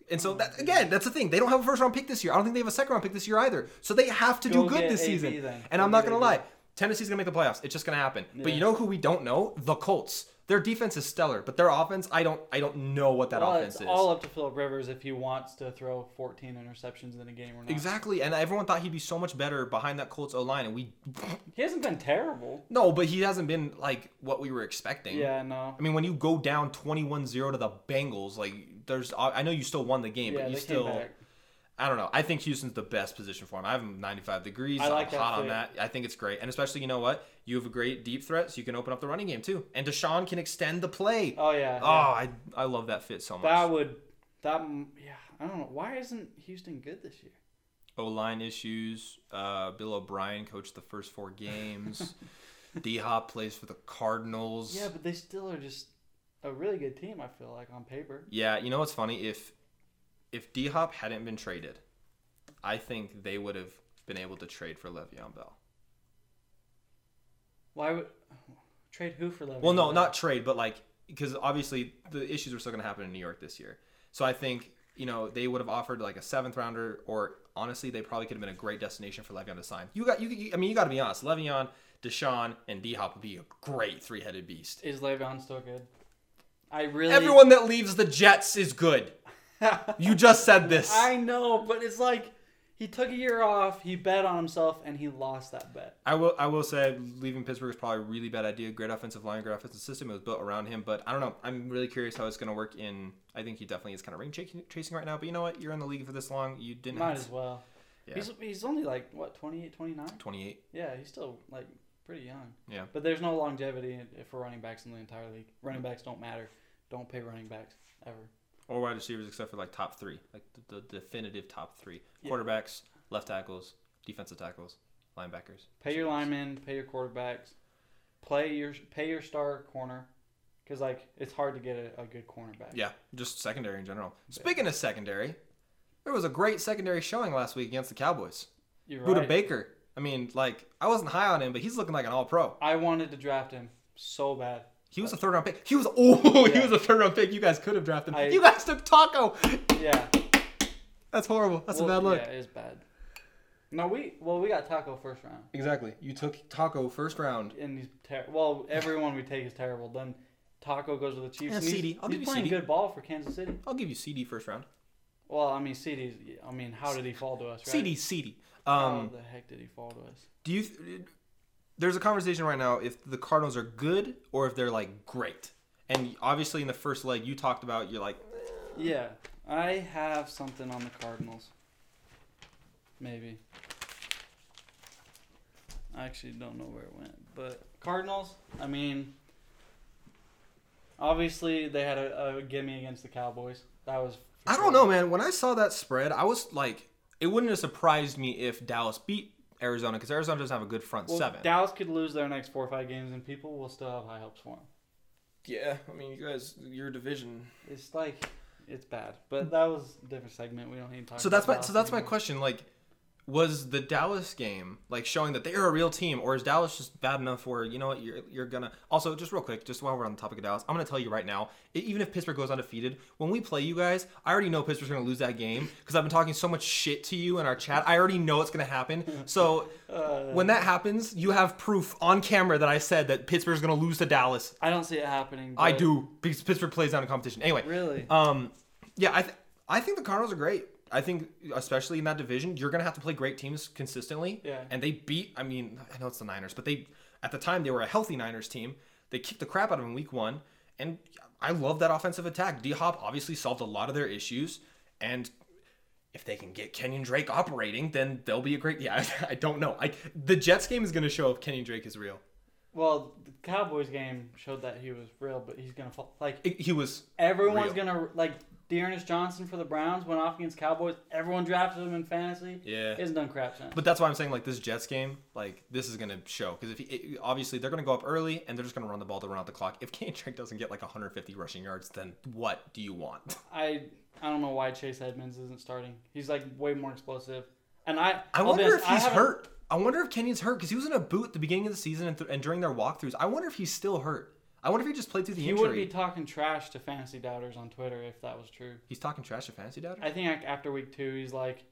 and so oh, that again, that's the thing. They don't have a first round pick this year. I don't think they have a second round pick this year either. So they have to Go do good this AB season. then. And Go I'm not gonna AB. lie, Tennessee's gonna make the playoffs. It's just gonna happen. But you know who we don't know? The Colts. Their defense is stellar, but their offense, I don't, I don't know what that well, offense it's is. all up to Philip Rivers if he wants to throw 14 interceptions in a game or not. Exactly, and everyone thought he'd be so much better behind that Colts O line, and we He hasn't been terrible. no, but he hasn't been like what we were expecting. Yeah, no. I mean, when you go down 21-0 to the Bengals, like there's, I know you still won the game, Yeah, but you still, back. I don't know. I think Houston's the best position for him. I have him 95 degrees. I like I'm that hot on that. I think it's great. And especially, you know what? You have a great deep threat, so you can open up the running game too. And Deshaun can extend the play. Oh yeah. Oh, yeah. I, I love that fit so much. that would that yeah. I don't know why isn't Houston good this year. O line issues. Uh, Bill O'Brien coached the first four games. D Hop plays for the Cardinals. Yeah, but they still are just a really good team. I feel like on paper. Yeah, you know what's funny? If if D Hop hadn't been traded, I think they would have been able to trade for Le'Veon Bell. Why would trade who for Le'Veon? Well, no, Bell? not trade, but like because obviously the issues were still going to happen in New York this year. So I think you know they would have offered like a seventh rounder, or honestly, they probably could have been a great destination for Le'Veon to sign. You got you. you I mean, you got to be honest. Le'Veon, Deshaun, and D Hop would be a great three-headed beast. Is Le'Veon still good? I really. Everyone that leaves the Jets is good. You just said this. I know, but it's like he took a year off. He bet on himself, and he lost that bet. I will. I will say leaving Pittsburgh is probably a really bad idea. Great offensive line, great offensive system. It was built around him, but I don't know. I'm really curious how it's going to work in. I think he definitely is kind of ring chasing, right now. But you know what? You're in the league for this long. You didn't. Might as to- well. Yeah. He's he's only like what 28, 29? 28. Yeah, he's still like pretty young. Yeah. But there's no longevity in- for running backs in the entire league. Running backs don't matter. Don't pay running backs ever. Or wide receivers, except for like top three, like the, the definitive top three: Yeah. quarterbacks, left tackles, defensive tackles, linebackers. Pay your linemen, pay your quarterbacks, play your pay your star corner, because like it's hard to get a, a good cornerback. Yeah, just secondary in general. Speaking of secondary, there was a great secondary showing last week against the Cowboys. You're Budda right. Baker. I mean, like I wasn't high on him, but he's looking like an All Pro. I wanted to draft him so bad. He was a third round pick. He was oh, he was a third round pick. You guys could have drafted him. I- you guys took Taco. Yeah, That's horrible. That's Well, a bad look. Yeah, it is bad. No, we well we got Taco first round, Exactly. You took Taco first round. and he's ter- well everyone we take is terrible. Then Taco goes to the Chiefs. Yeah, and he's, CeeDee. I'll he's give you playing CeeDee. good ball for Kansas City. I'll give you CeeDee first round. Well, I mean CeeDee's. I mean, how did he fall to us? Right? CeeDee, CeeDee. How Um, the heck did he fall to us? do you? There's a conversation right now if the Cardinals are good or if they're like great. And obviously, in the first leg, you talked about you're like, Yeah, I have something on the Cardinals. Maybe. I actually don't know where it went, but Cardinals. I mean, obviously they had a, a gimme against the Cowboys. That was. I sure. don't know, man. When I saw that spread, I was like, it wouldn't have surprised me if Dallas beat Arizona because Arizona doesn't have a good front Well, seven. Dallas could lose their next four or five games, and people will still have high hopes for them. yeah, I mean, you guys, your division. It's like, it's bad. But that was a different segment. We don't need to talk. So that's my about so Dallas that's my question. Like, was the Dallas game like showing that they are a real team, or is Dallas just bad enough where you know what you're you're gonna? Also, just real quick, just while we're on the topic of Dallas, I'm gonna tell you right now, even if Pittsburgh goes undefeated, when we play you guys, I already know Pittsburgh's gonna lose that game because I've been talking so much shit to you in our chat. I already know it's gonna happen. So Uh, when that happens, you have proof on camera that I said that Pittsburgh's gonna lose to Dallas. I don't see it happening. I do because Pittsburgh plays down in competition. Anyway, Really? um, yeah, I th- I think the Cardinals are great. I think especially in that division, you're gonna have to play great teams consistently. Yeah. And they beat. I mean, I know it's the Niners, but they at the time they were a healthy Niners team. They kicked the crap out of them week one, and I love that offensive attack. D Hop obviously solved a lot of their issues, and if they can get Kenyon Drake operating, then they'll be a great. Yeah, I, don't know. I the Jets game is gonna show if Kenyon Drake is real. Well, the Cowboys game showed that he was real, but he's gonna fall. Like he was everyone's Real. gonna like D'Ernest Johnson for the Browns went off against Cowboys. Everyone drafted him in fantasy. yeah. He hasn't done crap since. But that's why I'm saying like this Jets game, like this is gonna show because if he, it, obviously they're gonna go up early and they're just gonna run the ball to run out the clock. If Drake doesn't get like 150 rushing yards, then what do you want? I I don't know why Chase Edmonds isn't starting. He's like way more explosive. And I I wonder honest, if I he's haven't- hurt. I wonder if Kenyon's hurt because he was in a boot at the beginning of the season and, th- and during their walkthroughs. I wonder if he's still hurt. I wonder if he just played through the He injury. wouldn't be talking trash to fantasy doubters on Twitter if that was true. he's talking trash to fantasy doubters. I think like, after week two, he's like,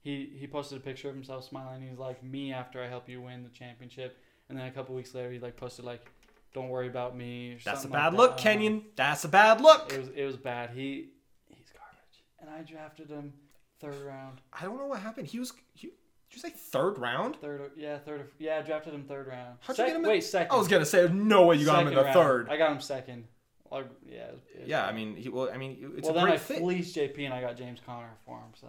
he he posted a picture of himself smiling. He's like, me after I help you win the championship. And then a couple weeks later, he like posted like, don't worry about me. Or That's a bad like look, that. Kenyon. That's a bad look. It was it was bad. He he's garbage. And I drafted him third round. I don't know what happened. He was. He, did you say third round? Third, or- yeah, third. or- Yeah, I drafted him third round. How'd you get him in- Wait, second. I was gonna say no way you got him in Second the round. third. I got him second. Like, yeah. it was- it Yeah, I mean, he, well, I mean, it's well, a then great I fit. fleeced JP and I got James Conner for him. So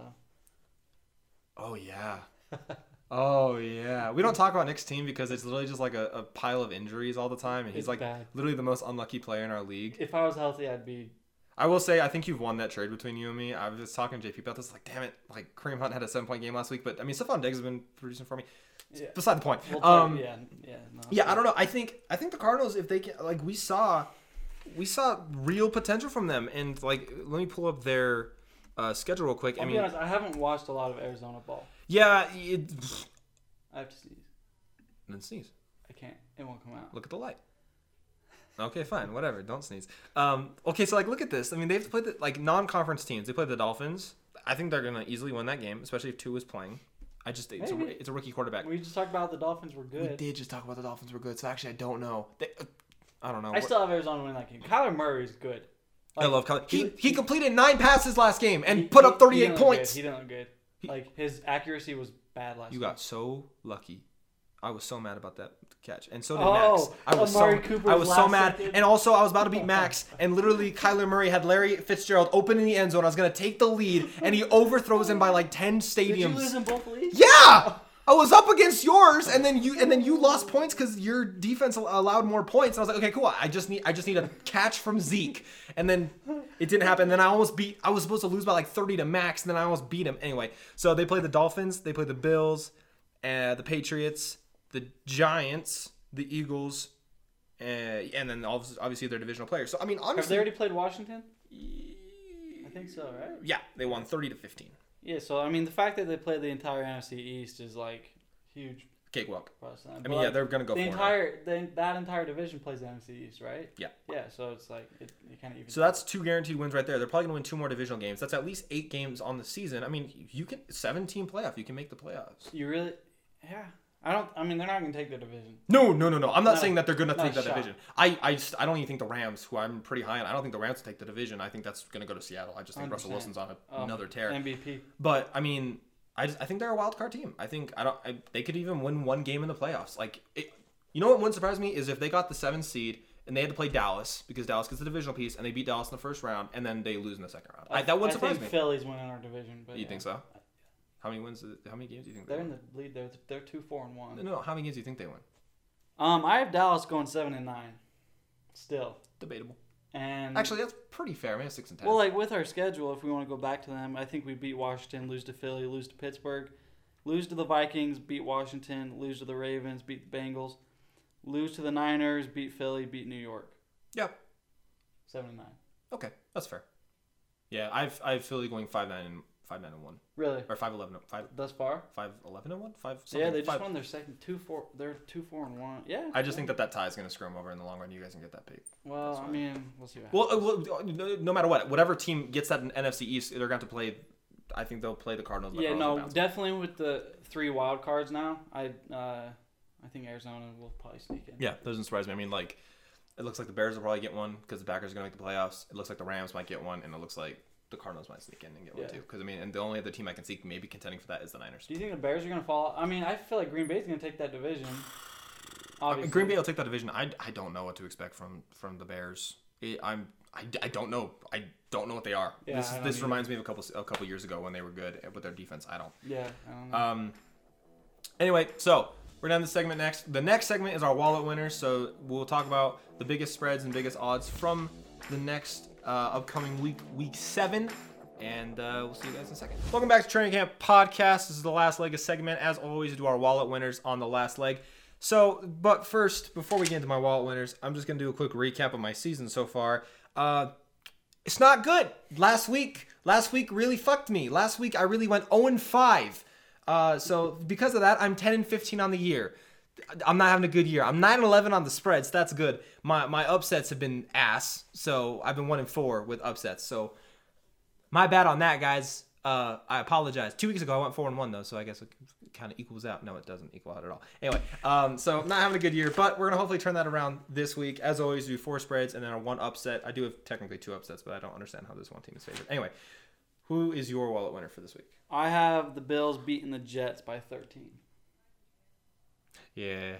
Oh yeah. Oh yeah. We don't talk about Nick's team because it's literally just like a, a pile of injuries all the time, and he's It's like bad. literally the most unlucky player in our league. If I was healthy, I'd be. I will say I think you've won that trade between you and me. I was just talking to JP about this. Like, damn it! Like Kareem Hunt had a seven point game last week, but I mean Stefon Diggs has been producing for me. Yeah. Beside the point. We'll talk, um, yeah, yeah, no. Yeah, I don't know. I think I think the Cardinals, if they can, like, we saw, we saw real potential from them, and like, let me pull up their uh, schedule real quick. I'll I be mean, honest. I haven't watched a lot of Arizona ball. yeah, it, I have to sneeze. And then sneeze. I can't. It won't come out. Look at the light. Okay, fine, whatever. Don't sneeze. Um, okay, so like, look at this. I mean, they've played the, like non-conference teams. They played the Dolphins. I think they're gonna easily win that game, especially if Tua is playing. I just it's a, Maybe. it's a rookie quarterback. We just talked about the Dolphins were good. We good. did just talk about the Dolphins were good, so actually I don't know. They, uh, I don't know. I still have Arizona winning that game. Kyler Murray is good. I love Kyler. He, he- he completed nine passes last game and He- put he- up 38 he didn't look points. Good. He didn't look good. He- like his accuracy was bad last. You week. got so lucky. I was so mad about that catch, and so did Oh, Max. I was Amari so Cooper's I was so mad, second. and also I was about to beat Max, and literally Kyler Murray had Larry Fitzgerald open in the end zone. I was gonna take the lead, and he overthrows him by like ten stadiums. Did you lose in both leagues? Yeah, I was up against yours, and then you and then you lost points because your defense allowed more points. And I was like, okay, cool. I just need I just need a catch from Zeke, and then it didn't happen. Then I almost beat. I was supposed to lose by like thirty to Max, and then I almost beat him anyway. So they played the Dolphins, they played the Bills, uh, the Patriots, the Giants, the Eagles, uh, and then obviously their divisional players. So I mean, honestly, Have they already played Washington? I think so, right? yeah, they won thirty to fifteen. Yeah. So I mean, the fact that they played the entire NFC East is like huge Cakewalk. for us. I mean, yeah, they're gonna go the for it. entire the, that entire division plays the NFC East, right? Yeah. Yeah. So it's like it, it kind of even. So that's two guaranteed wins right there. They're probably going to win two more divisional games. That's at least eight games on the season. I mean, you can 17 playoff. You can make the playoffs. you really, yeah. I don't. I mean, they're not gonna take the division. No, no, no, no. I'm not No, saying that they're going to take that shot. division. I, I, just, I don't even think the Rams, who I'm pretty high on, I don't think the Rams will take the division. I think that's going to go to Seattle. I just think Russell 100%. Wilson's on a, Um, another tear. MVP. But I mean, I, just, I think they're a wild card team. I think I don't. I, they could even win one game in the playoffs. Like, it, you know what wouldn't surprise me is if they got the seventh seed and they had to play Dallas because Dallas gets the divisional piece and they beat Dallas in the first round and then they lose in the second round. I, that wouldn't I surprise think me. Philly's winning our division. But You yeah. think so? How many wins? How many games do you think they They're in the lead. They're they're two four and one. No, no. How many games do you think they win? Um, I have Dallas going seven and nine, still, Debatable. and Actually, that's pretty fair. Maybe six and ten. well, like with our schedule, if we want to go back to them, I think we beat Washington, lose to Philly, lose to Pittsburgh, lose to the Vikings, beat Washington, lose to the Ravens, beat the Bengals, lose to the Niners, beat Philly, beat New York. Yeah. Seven and nine. okay, that's fair. Yeah, I've I've Philly going five nine and five nine and one Really? or five eleven five Thus far? five eleven and one five. Yeah, they just five. won their second two four. They're two four and one. Yeah. I just think that that tie is going to screw them over in the long run. You guys can get that pick. Well, I mean, we'll see. What Well, uh, well, no, no matter what, whatever team gets that in NFC East, they're going to have to play. I think they'll play the Cardinals. the Yeah, Cardinals no, definitely with the three wild cards now. I uh, I think Arizona will probably sneak in. Yeah, doesn't surprise me. I mean, like, it looks like the Bears will probably get one because the Packers are going to make the playoffs. It looks like the Rams might get one, and it looks like the Cardinals might sneak in and get one Yeah. too. Because I mean, and the only other team I can see maybe contending for that is the Niners. Do you think the Bears are gonna fall? I mean, I feel like Green Bay's gonna take that division. Obviously. Green Bay will take that division. I, I don't know what to expect from from the Bears. It, I'm I, I don't know. I don't know what they are. Yeah, this I this either. reminds me of a couple a couple years ago when they were good with their defense. I don't. Yeah. I don't know. Um. Anyway, so we're down to the segment next. The next segment is our wallet winners. So we'll talk about the biggest spreads and biggest odds from the next uh, upcoming week, week seven. And uh, we'll see you guys in a second. Welcome back to Training Camp Podcast. This is the last leg of segment. As always, do our wallet winners on the last leg. So, but first, before we get into my wallet winners, I'm just gonna do a quick recap of my season so far. Uh, it's not good. Last week, last week really fucked me. Last week I really went 0 and 5. Uh, so because of that, I'm 10 and 15 on the year. I'm not having a good year. I'm 9 and 11 on the spreads. That's good. My my upsets have been ass. So I've been 1 and 4 with upsets. So my bad on that, guys. Uh, I apologize. Two weeks ago, I went four and one though, so I guess it kind of equals out. No, it doesn't equal out at all. Anyway, um, so not having a good year, but we're gonna hopefully turn that around this week. As always, do four spreads and then a one upset. I do have technically two upsets, but I don't understand how this one team is favored. Anyway, who is your wallet winner for this week? I have the Bills beating the Jets by 13. Yeah,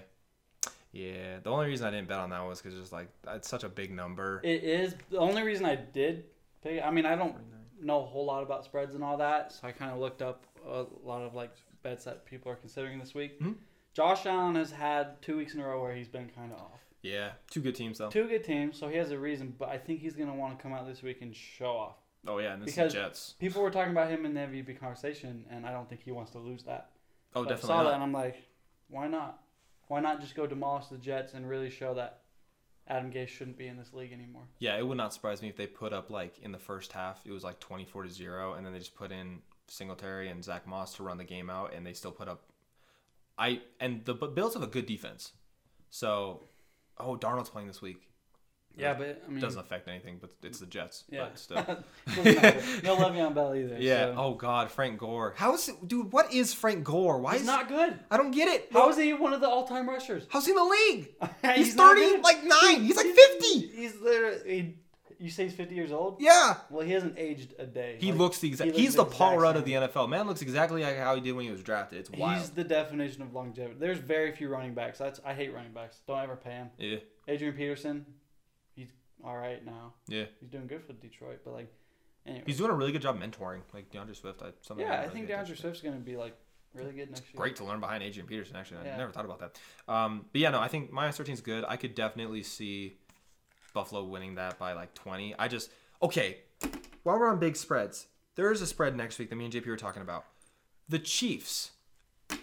yeah. The only reason I didn't bet on that was because just like it's such a big number. It is the only reason I did pick. I mean, I don't know a whole lot about spreads and all that, so I kind of looked up a lot of like bets that people are considering this week. Mhm. Josh Allen has had two weeks in a row where he's been kind of off. Yeah, two good teams though. Two good teams, so he has a reason. But I think he's gonna want to come out this week and show off. Oh yeah, and this Because- is the Jets. People were talking about him in the MVP conversation, and I don't think he wants to lose that. Oh, But I definitely saw that, and I'm like, why not? Why not just go demolish the Jets and really show that Adam Gase shouldn't be in this league anymore? Yeah, it would not surprise me if they put up like in the first half it was like twenty four to zero, and then they just put in Singletary and Zach Moss to run the game out, and they still put up. I and the Bills have a good defense, so oh Darnold's playing this week. Yeah, but I mean, it doesn't affect anything, but it's the Jets. Yeah. But still. No Le'Veon Bell either. yeah. so. Oh God, Frank Gore. How is it, dude? What is Frank Gore? Why he's is not good. I don't get it. How is he one of the all-time rushers? How's he in the league? He's, He's thirty, like nine. He's like fifty. He's literally. You say he's 50 years old? Yeah. Well, he hasn't aged a day. He Like, looks the exact. he He's the the Paul Rudd of the. NFL. Man looks exactly like how he did when he was drafted. It's wild. He's the definition of longevity. There's very few running backs. That's I hate running backs. Don't ever pay him. Yeah. Adrian Peterson, all right now. Yeah. He's doing good for Detroit, but like, anyway. He's doing a really good job mentoring, like D'Andre Swift. I, something yeah, I really think D'Andre. Swift's gonna be like really good next year. Great to learn behind Adrian Peterson. Actually, I Yeah. never thought about that. Um, but yeah, no, I think minus 13 is good. I could definitely see Buffalo winning that by like 20. I just okay. While we're on big spreads, there is a spread next week that me and JP were talking about. The Chiefs.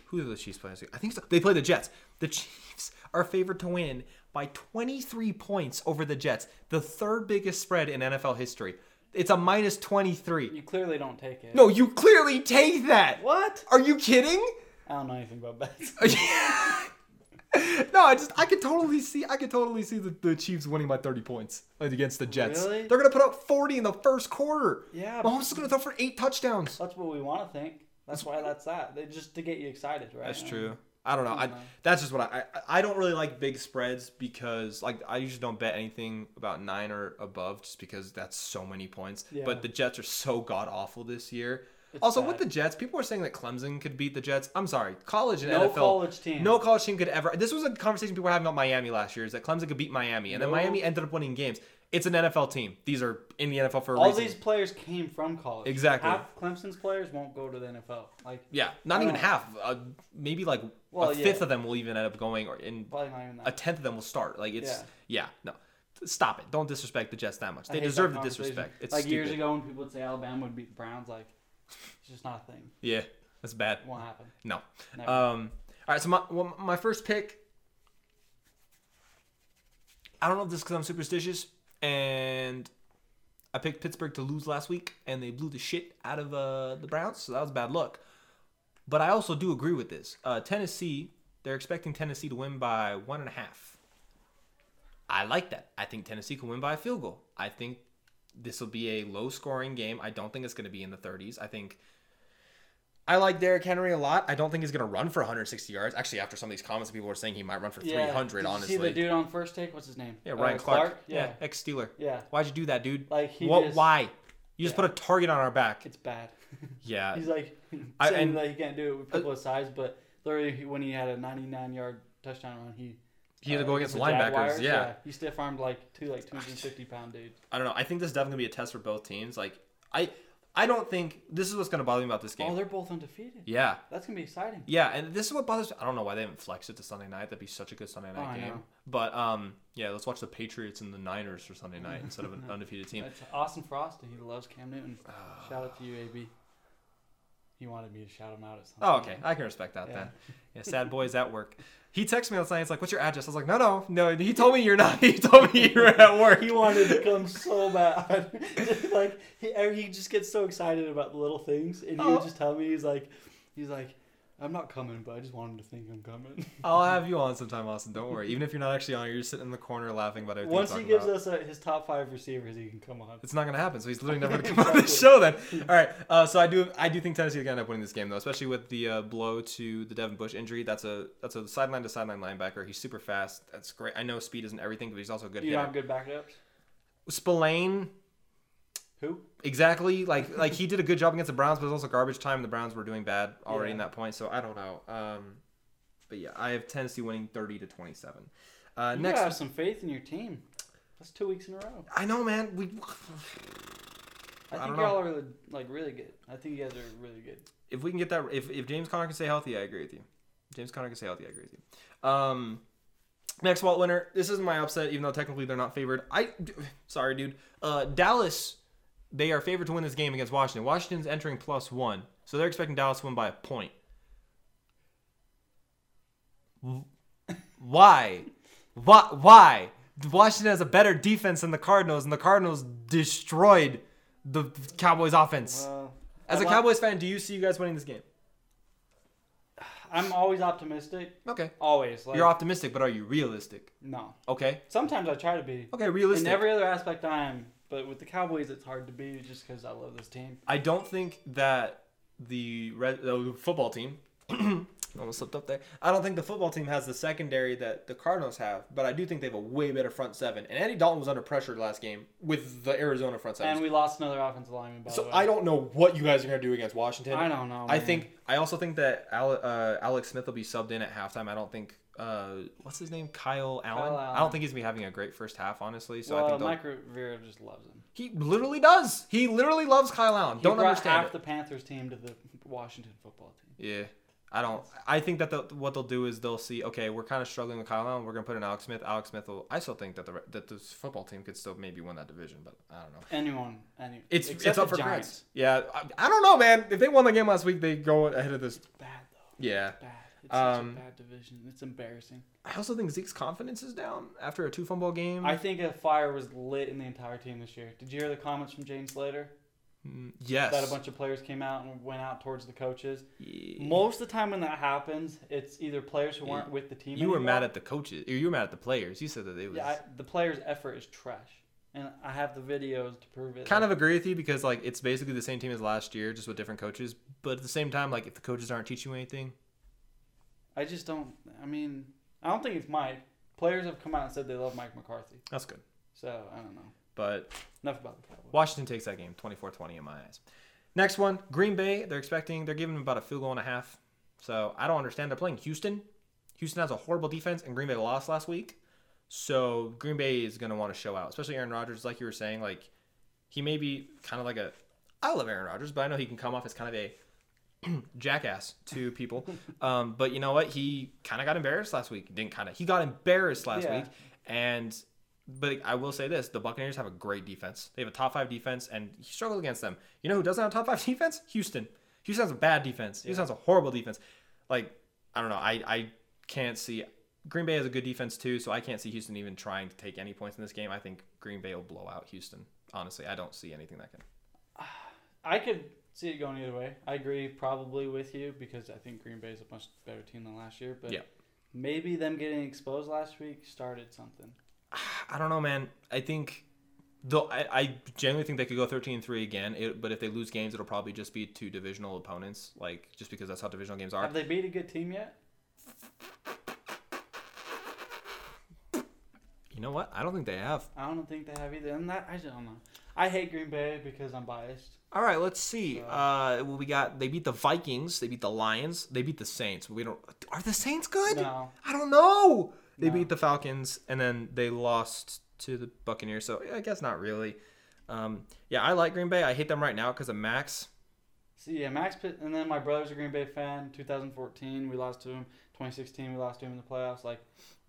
Who are the Chiefs play this week? I think so. they play the Jets. The Chiefs are favored to win by 23 points over the Jets, the third biggest spread in NFL history. It's a minus 23. You clearly don't take it. No, you clearly take that. What? Are you kidding? I don't know anything about bets. no, I just I could totally see I could totally see the, the Chiefs winning by 30 points against the Jets. Really? They're gonna put up 40 in the first quarter. Yeah, Mahomes is gonna throw for eight touchdowns. That's what we want to think. That's why that's that. They just to get you excited, right? That's true. I don't know. I, that's just what I, I I don't really like big spreads because like I usually don't bet anything about nine or above just because that's so many points. Yeah. But the Jets are so god awful this year. It's also, bad. with the Jets, people are saying that Clemson could beat the Jets. I'm sorry, college and NFL. No NFL. college team. No college team could ever. This was a conversation people were having about Miami last year. Is that Clemson could beat Miami, and then Miami ended up winning games. It's an NFL team. These are in the NFL for a All reason. these players came from college. Exactly. Half Clemson's players won't go to the NFL. Like yeah, not I even don't- half. Uh, maybe like Well, a fifth yeah. of them will even end up going, or in probably not even that. a tenth of them will start. Like it's Yeah. no. Stop it! Don't disrespect the Jets that much. I They hate deserve the conversation. disrespect. It's like stupid. years ago when people would say Alabama would beat the Browns, like it's just not a thing. Yeah, that's bad. It won't happen. No. Never. Um. All right. So my well, my first pick. I don't know if this is because I'm superstitious, and I picked Pittsburgh to lose last week, and they blew the shit out of uh, the Browns, so that was bad luck. But I also do agree with this. Uh, Tennessee, they're expecting Tennessee to win by one and a half. I like that. I think Tennessee can win by a field goal. I think this will be a low scoring game. I don't think it's going to be in the 30s. I think I like Derrick Henry a lot. I don't think he's going to run for 160 yards. Actually, after some of these comments, people were saying he might run for 300. Did you honestly, see the dude on first take? What's his name? yeah, Uh, Ryan Clark. Yeah. ex Steeler. Yeah. Why'd you do that, dude? Like he what? just, Why? You just Yeah. put a target on our back. It's bad. Yeah. He's like I- saying that he can't do it with people his size, but literally when he had a 99 yard touchdown run, he He had to uh, go against the linebackers. Jaguars, yeah. he stiff armed like two like 250 pound dudes. I don't know. I think this is definitely gonna be a test for both teams. Like, I, I don't think this is what's gonna bother me about this game. Oh, they're both undefeated. yeah. That's gonna be exciting. Yeah, and this is what bothers me. I don't know why they haven't flexed it to Sunday night. That'd be such a good Sunday Oh, night I game. know. But um, yeah, let's watch the Patriots and the Niners for Sunday night instead of an undefeated team. It's Austin Frost. And he loves Cam Newton. Shout out to you, AB. He wanted me to shout him out at some Oh, okay, I can respect that Yeah. then. Yeah, sad boys at work. He texted me last night. He's like, "What's your address?" I was like, "No, no, no." He told me you're not. He told me you're at work. He wanted to come so bad. like he, he just gets so excited about the little things, and he Oh. would just tell me he's like, he's like, I'm not coming, but I just want him to think I'm coming. I'll have you on sometime, Austin. Don't worry. Even if you're not actually on, you're just sitting in the corner laughing about everything. Once he gives about. us a, his top five receivers, he can come on. It's not gonna happen. So he's literally never gonna come on the show then. All right. Uh, so I do I do think Tennessee is gonna end up winning this game though, especially with the uh, blow to the Devin Bush injury. That's a that's a sideline to sideline linebacker. He's super fast. That's great. I know speed isn't everything, but he's also a good You hitter. have good backups. Spillane, Who? exactly. Like like he did a good job against the Browns, but it was also garbage time. The Browns were doing bad already Yeah. in that point. So I don't know. Um, but yeah, I have Tennessee winning thirty to twenty seven. Uh, You next, have some faith in your team. That's two weeks in a row. I know, man. We I I think don't y'all are like really good. I think you guys are really good. if we can get that, if, if James Conner can stay healthy, I agree with you. James Conner can stay healthy, I agree with you. Um, next Walt winner. This isn't my upset, even though technically they're not favored. I, sorry, dude. Uh, Dallas, they are favored to win this game against Washington. Washington's entering plus one, so they're expecting Dallas to win by a point. Why? Why? Why? Washington has a better defense than the Cardinals, and the Cardinals destroyed the Cowboys' offense. Well, As a Cowboys fan, do you see you guys winning this game? I'm always optimistic. Okay. Always. Like, You're optimistic, but are you realistic? No. Okay. Sometimes I try to be. Okay, realistic. In every other aspect, I am. But with the Cowboys, it's hard to be just because I love this team. I don't think that the red, uh, football team almost slipped up there. I don't think the football team has the secondary that the Cardinals have, but I do think they have a way better front seven. And Andy Dalton was under pressure last game with the Arizona front seven. And we lost another offensive lineman, by so the way. I don't know what you guys are going to do against Washington. I don't know. I man. think I also think that Ale, uh, Alex Smith will be subbed in at halftime. I don't think uh, what's his name, Kyle Allen. Kyle I don't think he's gonna be having a great first half, honestly. So I think Mike Rivera just loves him. he literally does. He literally loves Kyle Allen. He don't brought understand half it. the Panthers team to the Washington football team. Yeah. I don't. I think that the, what they'll do is they'll see. Okay, we're kind of struggling with Kyle Allen. We're gonna put in Alex Smith. Alex Smith will. I still think that the that this football team could still maybe win that division, but I don't know. Anyone, any. It's it's up for grabs. Yeah, I, I don't know, man. If they won the game last week, they go ahead of this. Bad though. Yeah. Bad. It's such Um, a bad division. It's embarrassing. I also think Zeke's confidence is down after a two fumble game. I think a fire was lit in the entire team this year. Did you hear the comments from James Slater? Mm, yes. That a bunch of players came out and went out towards the coaches. Yeah. Most of the time when that happens, it's either players who Yeah. weren't with the team. You were mad at the coaches. Or you were mad at the players. You said that it was. Yeah, I, the players' effort is trash, and I have the videos to prove it. kind of agree with you because like it's basically the same team as last year, just with different coaches. But at the same time, like if the coaches aren't teaching you anything, I just don't. I mean, I don't think it's Mike. Players have come out and said they love Mike McCarthy. that's good. So I don't know. But Enough about the Cowboys. Washington takes that game 24-20 in my eyes. Next one, Green Bay. They're expecting. They're giving them about a field goal and a half. So I don't understand. They're playing Houston. Houston has a horrible defense, and Green Bay lost last week. So Green Bay is going to want to show out, especially Aaron Rodgers. Like you were saying, like he may be kind of like a. I love Aaron Rodgers, but I know he can come off as kind of a jackass to people. um, but you know what? He kind of got embarrassed last week. Didn't kind of. He got embarrassed last Yeah. week, and but I will say this: the Buccaneers have a great defense. They have a top five defense, and he struggled against them. You know who doesn't have a top five defense? Houston. Houston has a bad defense. Houston has a horrible defense. Like I don't know. I I can't see. Green Bay has a good defense too, so I can't see Houston even trying to take any points in this game. I think Green Bay will blow out Houston. Honestly, I don't see anything that can. I could see it going either way. I agree probably with you because I think Green Bay is a much better team than last year. But Yeah. maybe them getting exposed last week started something. I don't know, man. I think though I, I genuinely think they could go 13-3 again. It, but if they lose games, it'll probably just be two divisional opponents, like just because that's how divisional games are. Have they beat a good team yet? You know what? I don't think they have. I don't think they have either. And that I just don't know. I hate Green Bay because I'm biased. All right, let's see. Uh, well, we got they beat the Vikings, they beat the Lions, they beat the Saints. We don't. Are the Saints good? No. I don't know. They No. beat the Falcons and then they lost to the Buccaneers. So I guess not really. Um, yeah, I like Green Bay. I hate them right now because of Max. See, yeah, Max Pitt, and then my brother's a Green Bay fan. 2014, we lost to him. 2016, we lost to him in the playoffs. Like,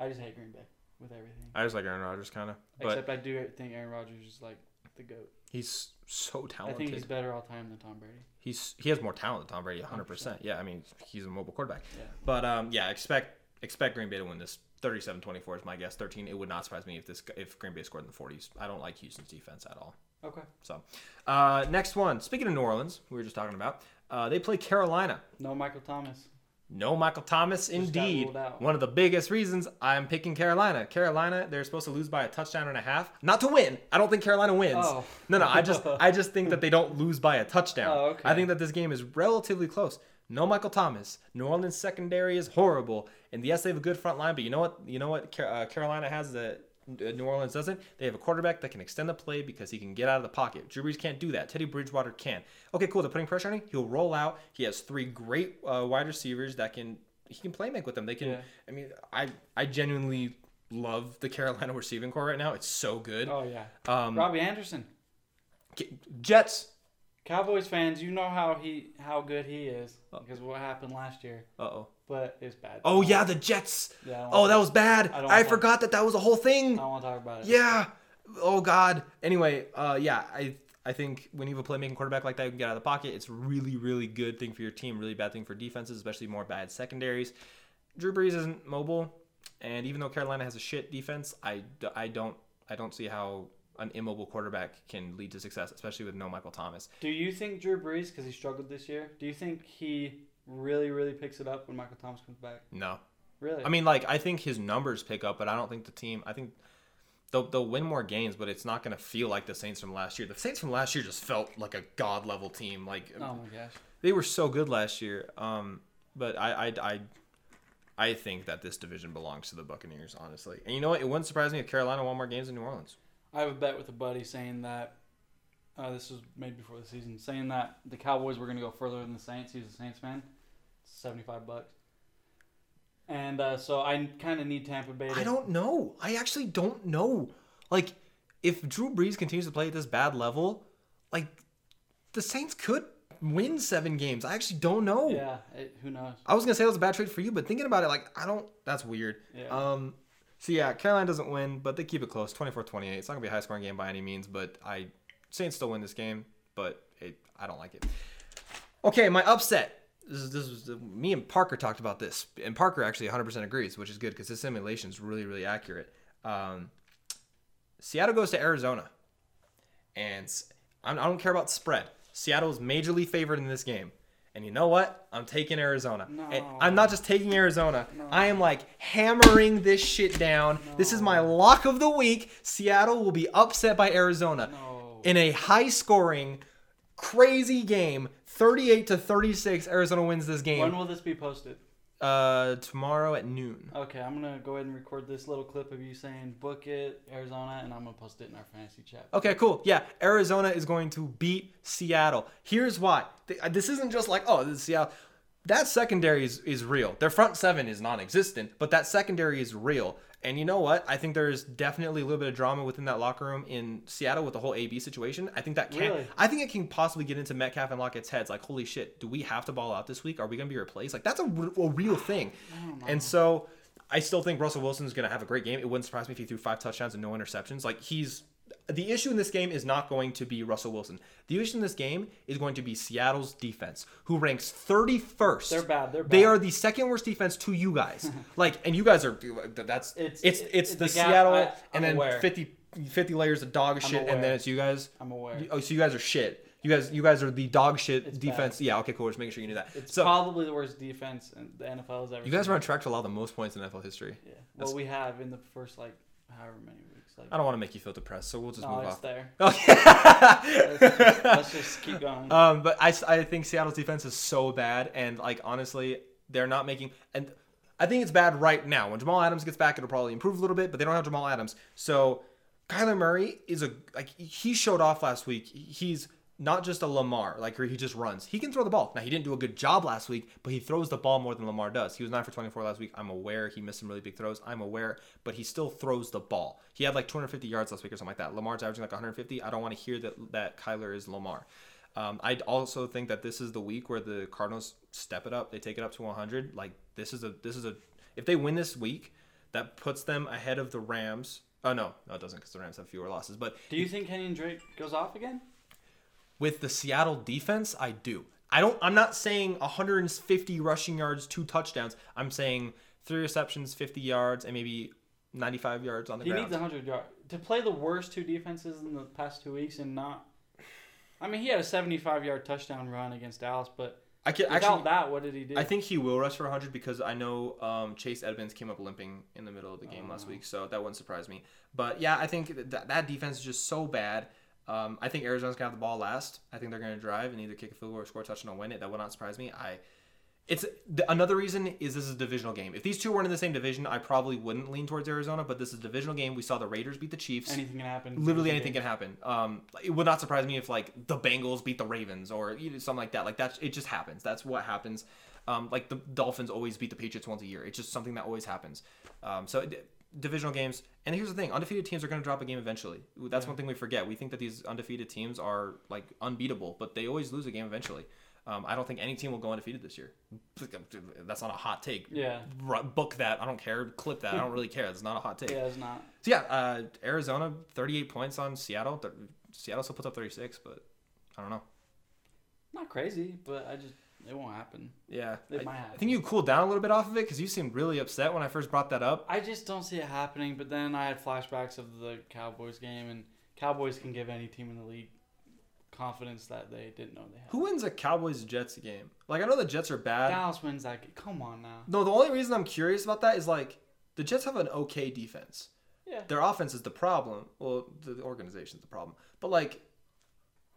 I just hate Green Bay with everything. I just like Aaron Rodgers kind of, Except I do think Aaron Rodgers is like the goat. he's so talented. I think he's better all time than Tom Brady. he's he has more talent than Tom Brady, 100%. Yeah, I mean, he's a mobile quarterback. Yeah. But um, yeah, expect expect Green Bay to win this. 37-24 is my guess. 13. It would not surprise me if this if Green Bay scored in the 40s. I don't like Houston's defense at all. Okay. So, uh, next one. Speaking of New Orleans, we were just talking about. Uh, they play Carolina. No Michael Thomas. No Michael Thomas, indeed. One of the biggest reasons I'm picking Carolina. Carolina, they're supposed to lose by a touchdown and a half, not to win. I don't think Carolina wins. Oh. No, no, I just, I just think that they don't lose by a touchdown. Oh, okay. I think that this game is relatively close. No Michael Thomas. New Orleans secondary is horrible, and yes, they have a good front line. But you know what? You know what? Car- uh, Carolina has uh, New Orleans doesn't. They have a quarterback that can extend the play because he can get out of the pocket. Drew Brees can't do that. Teddy Bridgewater can. Okay, cool. They're putting pressure on him. He'll roll out. He has three great uh, wide receivers that can he can play make with them. They can. Yeah. I mean, I I genuinely love the Carolina receiving corps right now. It's so good. Oh yeah. Um, Robbie Anderson. Jets. Cowboys fans, you know how he how good he is because what happened last year, Uh oh. But it's bad. Oh yeah, the Jets. Yeah, Oh, that was bad. I I forgot that that was a whole thing. I don't want to talk about it. Yeah. Oh God. Anyway, uh, yeah, I I think when you have a playmaking quarterback like that, you can get out of the pocket. It's really, really good thing for your team. Really bad thing for defenses, especially more bad secondaries. Drew Brees isn't mobile, and even though Carolina has a shit defense, I, I don't I don't see how an immobile quarterback can lead to success, especially with no Michael Thomas. Do you think Drew Brees, because he struggled this year, do you think he really, really picks it up when Michael Thomas comes back? No. Really? I mean, like I think his numbers pick up, but I don't think the team. I think they'll they'll win more games, but it's not going to feel like the Saints from last year. The Saints from last year just felt like a god level team. Like oh my gosh. they were so good last year. Um, but I I I. I think that this division belongs to the Buccaneers, honestly. And you know what? It wouldn't surprise me if Carolina won more games than New Orleans. I have a bet with a buddy saying that uh, this was made before the season, saying that the Cowboys were going to go further than the Saints. He's a Saints fan. Seventy-five bucks. And uh, so I kind of need Tampa Bay. To, I don't know. I actually don't know. Like, if Drew Brees continues to play at this bad level, like, the Saints could win seven games. I actually don't know. Yeah. It, who knows? I was gonna say that was a bad trade for you, but thinking about it, like I don't. That's weird. Yeah. Um. So yeah, Carolina doesn't win, but they keep it close, 24-28. It's not gonna be a high scoring game by any means, but I Saints still win this game, but it, I don't like it. Okay, my upset. This is, this was me and Parker talked about this, and Parker actually 100% agrees, which is good because his simulation is really really accurate. Um, Seattle goes to Arizona, and I don't care about spread. Seattle is majorly favored in this game. And you know what? I'm taking Arizona. And I'm not just taking Arizona. I am like hammering this shit down. This is my lock of the week. Seattle will be upset by Arizona No. in a high scoring, crazy game. 38 to 36, Arizona wins this game. When will this be posted? Uh, tomorrow at noon. Okay, I'm gonna go ahead and record this little clip of you saying "book it, Arizona," and I'm gonna post it in our fantasy chat. Okay, cool. Yeah, Arizona is going to beat Seattle. Here's why. This isn't just like, oh, this is Seattle. That secondary is, is real. Their front seven is non existent, but that secondary is real. And you know what? I think there's definitely a little bit of drama within that locker room in Seattle with the whole AB situation. I think that can Really? I think it can possibly get into Metcalf and Lockett's heads. Like, holy shit, do we have to ball out this week? Are we going to be replaced? Like, that's a real thing. Oh and so I still think Russell Wilson is going to have a great game. It wouldn't surprise me if he threw five touchdowns and no interceptions. Like, he's the issue in this game is not going to be Russell Wilson. The issue in this game is going to be Seattle's defense, who ranks 31st. They're bad, they're bad. They are the second worst defense to you guys. like, and you guys are that's it's It's- it's, it's the the Seattle I- and then aware. 50, 50 layers of dog shit, and then it's you guys. I'm aware. Oh, so you guys are shit. You guys, you guys are the dog shit It's defense. Yeah, okay, cool. Just making sure you knew that. It's so probably the worst defense in the NFL has ever. you guys seen. are on track to allow the most points in NFL history. Yeah. That's- Well, we have in the first like however many. Like, I don't want to make you feel depressed, so we'll just no, move it's off. there. Okay. Let's just, let's just keep going. Um, but I, I think Seattle's defense is so bad, and like honestly, they're not making. And I think it's bad right now. When Jamal Adams gets back, it'll probably improve a little bit, but they don't have Jamal Adams. So Kyler Murray is a like he showed off last week. He's not just a Lamar, like he just runs. He can throw the ball. Now he didn't do a good job last week, but he throws the ball more than Lamar does. He was nine for twenty four last week. I'm aware he missed some really big throws. I'm aware, but he still throws the ball. He had like 250 yards last week or something like that. Lamar's averaging like 150. I don't want to hear that that Kyler is Lamar. Um, I also think that this is the week where the Cardinals step it up. They take it up to 100. Like this is a this is a if they win this week, that puts them ahead of the Rams. Oh no, no it doesn't because the Rams have fewer losses. But Do you think Kenyon Drake goes off again? With the Seattle defense, I do. I don't. I'm not saying 150 rushing yards, two touchdowns. I'm saying three receptions, 50 yards, and maybe 95 yards on the He ground. needs 100 yards to play the worst two defenses in the past two weeks and not. I mean, he had a 75 yard touchdown run against Dallas, but I can without actually. that, what did he do? I think he will rush for 100 because I know um, Chase Edmonds came up limping in the middle of the game last week, so that wouldn't surprise me. But yeah, I think that that defense is just so bad. Um, I think Arizona's gonna have the ball last. I think they're gonna drive and either kick a field goal or score a touchdown and win it. That would not surprise me. I, it's the, another reason is this is a divisional game. If these two weren't in the same division, I probably wouldn't lean towards Arizona. But this is a divisional game. We saw the Raiders beat the Chiefs. anything can happen. Literally anything can happen. Um, it would not surprise me if like the Bengals beat the Ravens or you know, something like that. Like that's it just happens. That's what happens. Um, like the Dolphins always beat the Patriots once a year. It's just something that always happens. Um, so it, divisional games. And here's the thing: undefeated teams are going to drop a game eventually. That's Yeah. one thing we forget. We think that these undefeated teams are like unbeatable, but they always lose a game eventually. Um, I don't think any team will go undefeated this year. That's not a hot take. Yeah. Ru- Book that. I don't care. Clip that. I don't really care. It's not a hot take. Yeah, it's not. So yeah, uh, Arizona, 38 points on Seattle. Th- Seattle still puts up 36, but I don't know. Not crazy, but I just it won't happen. Yeah, It I, might I think you cooled down a little bit off of it because you seemed really upset when I first brought that up. I just don't see it happening. But then I had flashbacks of the Cowboys game, and Cowboys can give any team in the league confidence that they didn't know they had. Who wins a Cowboys Jets game? Like I know the Jets are bad. Dallas wins that. Game. Come on now. No, the only reason I'm curious about that is like the Jets have an okay defense. Yeah. Their offense is the problem. Well, the organization's the problem. But like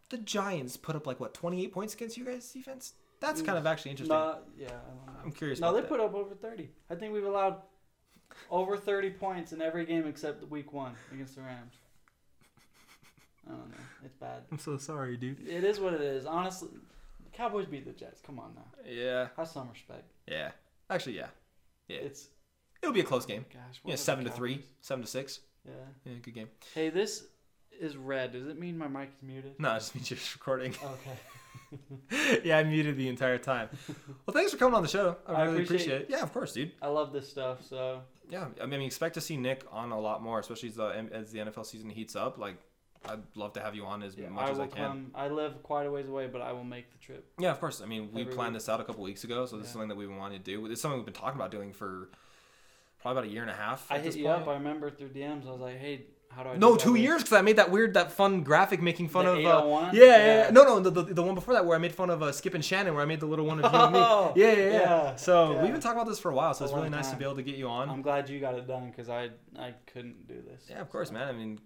the Giants put up like what 28 points against you guys' defense. That's mm. kind of actually interesting. No, yeah. I don't know. I'm curious. No, they that. put up over 30. I think we've allowed over 30 points in every game except week one against the Rams. I don't know. It's bad. I'm so sorry, dude. It is what it is. Honestly, the Cowboys beat the Jets. Come on now. Yeah, Have some respect. yeah. Actually, yeah. Yeah. It's It'll be a close game. gosh. Yeah, seven to three, seven to six. Yeah. Yeah, good game. Hey, this is red. Does it mean my mic is muted? No, it just means you're just recording. Okay. yeah, I muted the entire time. Well, thanks for coming on the show. I I really appreciate appreciate it. Yeah, of course, dude. I love this stuff. So Yeah, I mean, expect to see Nick on a lot more, especially as the as the NFL season heats up. Like, I'd love to have you on as yeah, much I as I can. come. I live quite a ways away, but I will make the trip. Yeah, of course. I mean, we Every planned week. this out a couple weeks ago, so this is something that we've been wanting to do. It's something we've been talking about doing for probably about a year and a half. I hit you point. up. I remember through DMs. I was like, "Hey, how do I?" No, two years because I made that weird, that fun graphic making fun The of. Uh, 801? yeah, yeah, Yeah. No, no, the, the, the one before that where I made fun of uh, Skip and Shannon, where I made the little one of you and Oh, me. Yeah, yeah, yeah. yeah, So yeah. we've been talking about this for a while, so A it's really long nice to time. be able to get you on. I'm glad you got it done because I I couldn't do this. yeah, of course, man. I mean,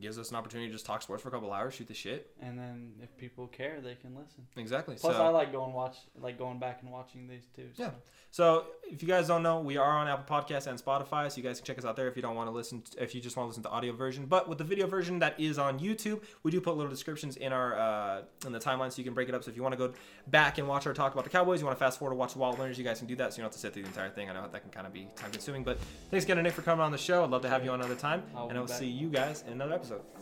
gives us an opportunity to just talk sports for a couple hours, shoot the shit. And then if people care, they can listen. Exactly. Plus, so, I like going watch, like going back and watching these too. So. Yeah. So if you guys don't know, we are on Apple Podcasts and Spotify, so you guys can check us out there if you don't want to listen. if you just want to listen to audio version, but with the video version that is on YouTube, we do put little descriptions in our uh, in the timeline, so you can break it up. So if you want to go back and watch our talk about the Cowboys, you want to fast forward to watch the Wallet Winners, you guys can do that. So you don't have to sit through the entire thing. I know that can kind of be time consuming, but thanks again, Nick, for coming on the show. I'd love to have you on another time, I'll and I will see you guys in another episode.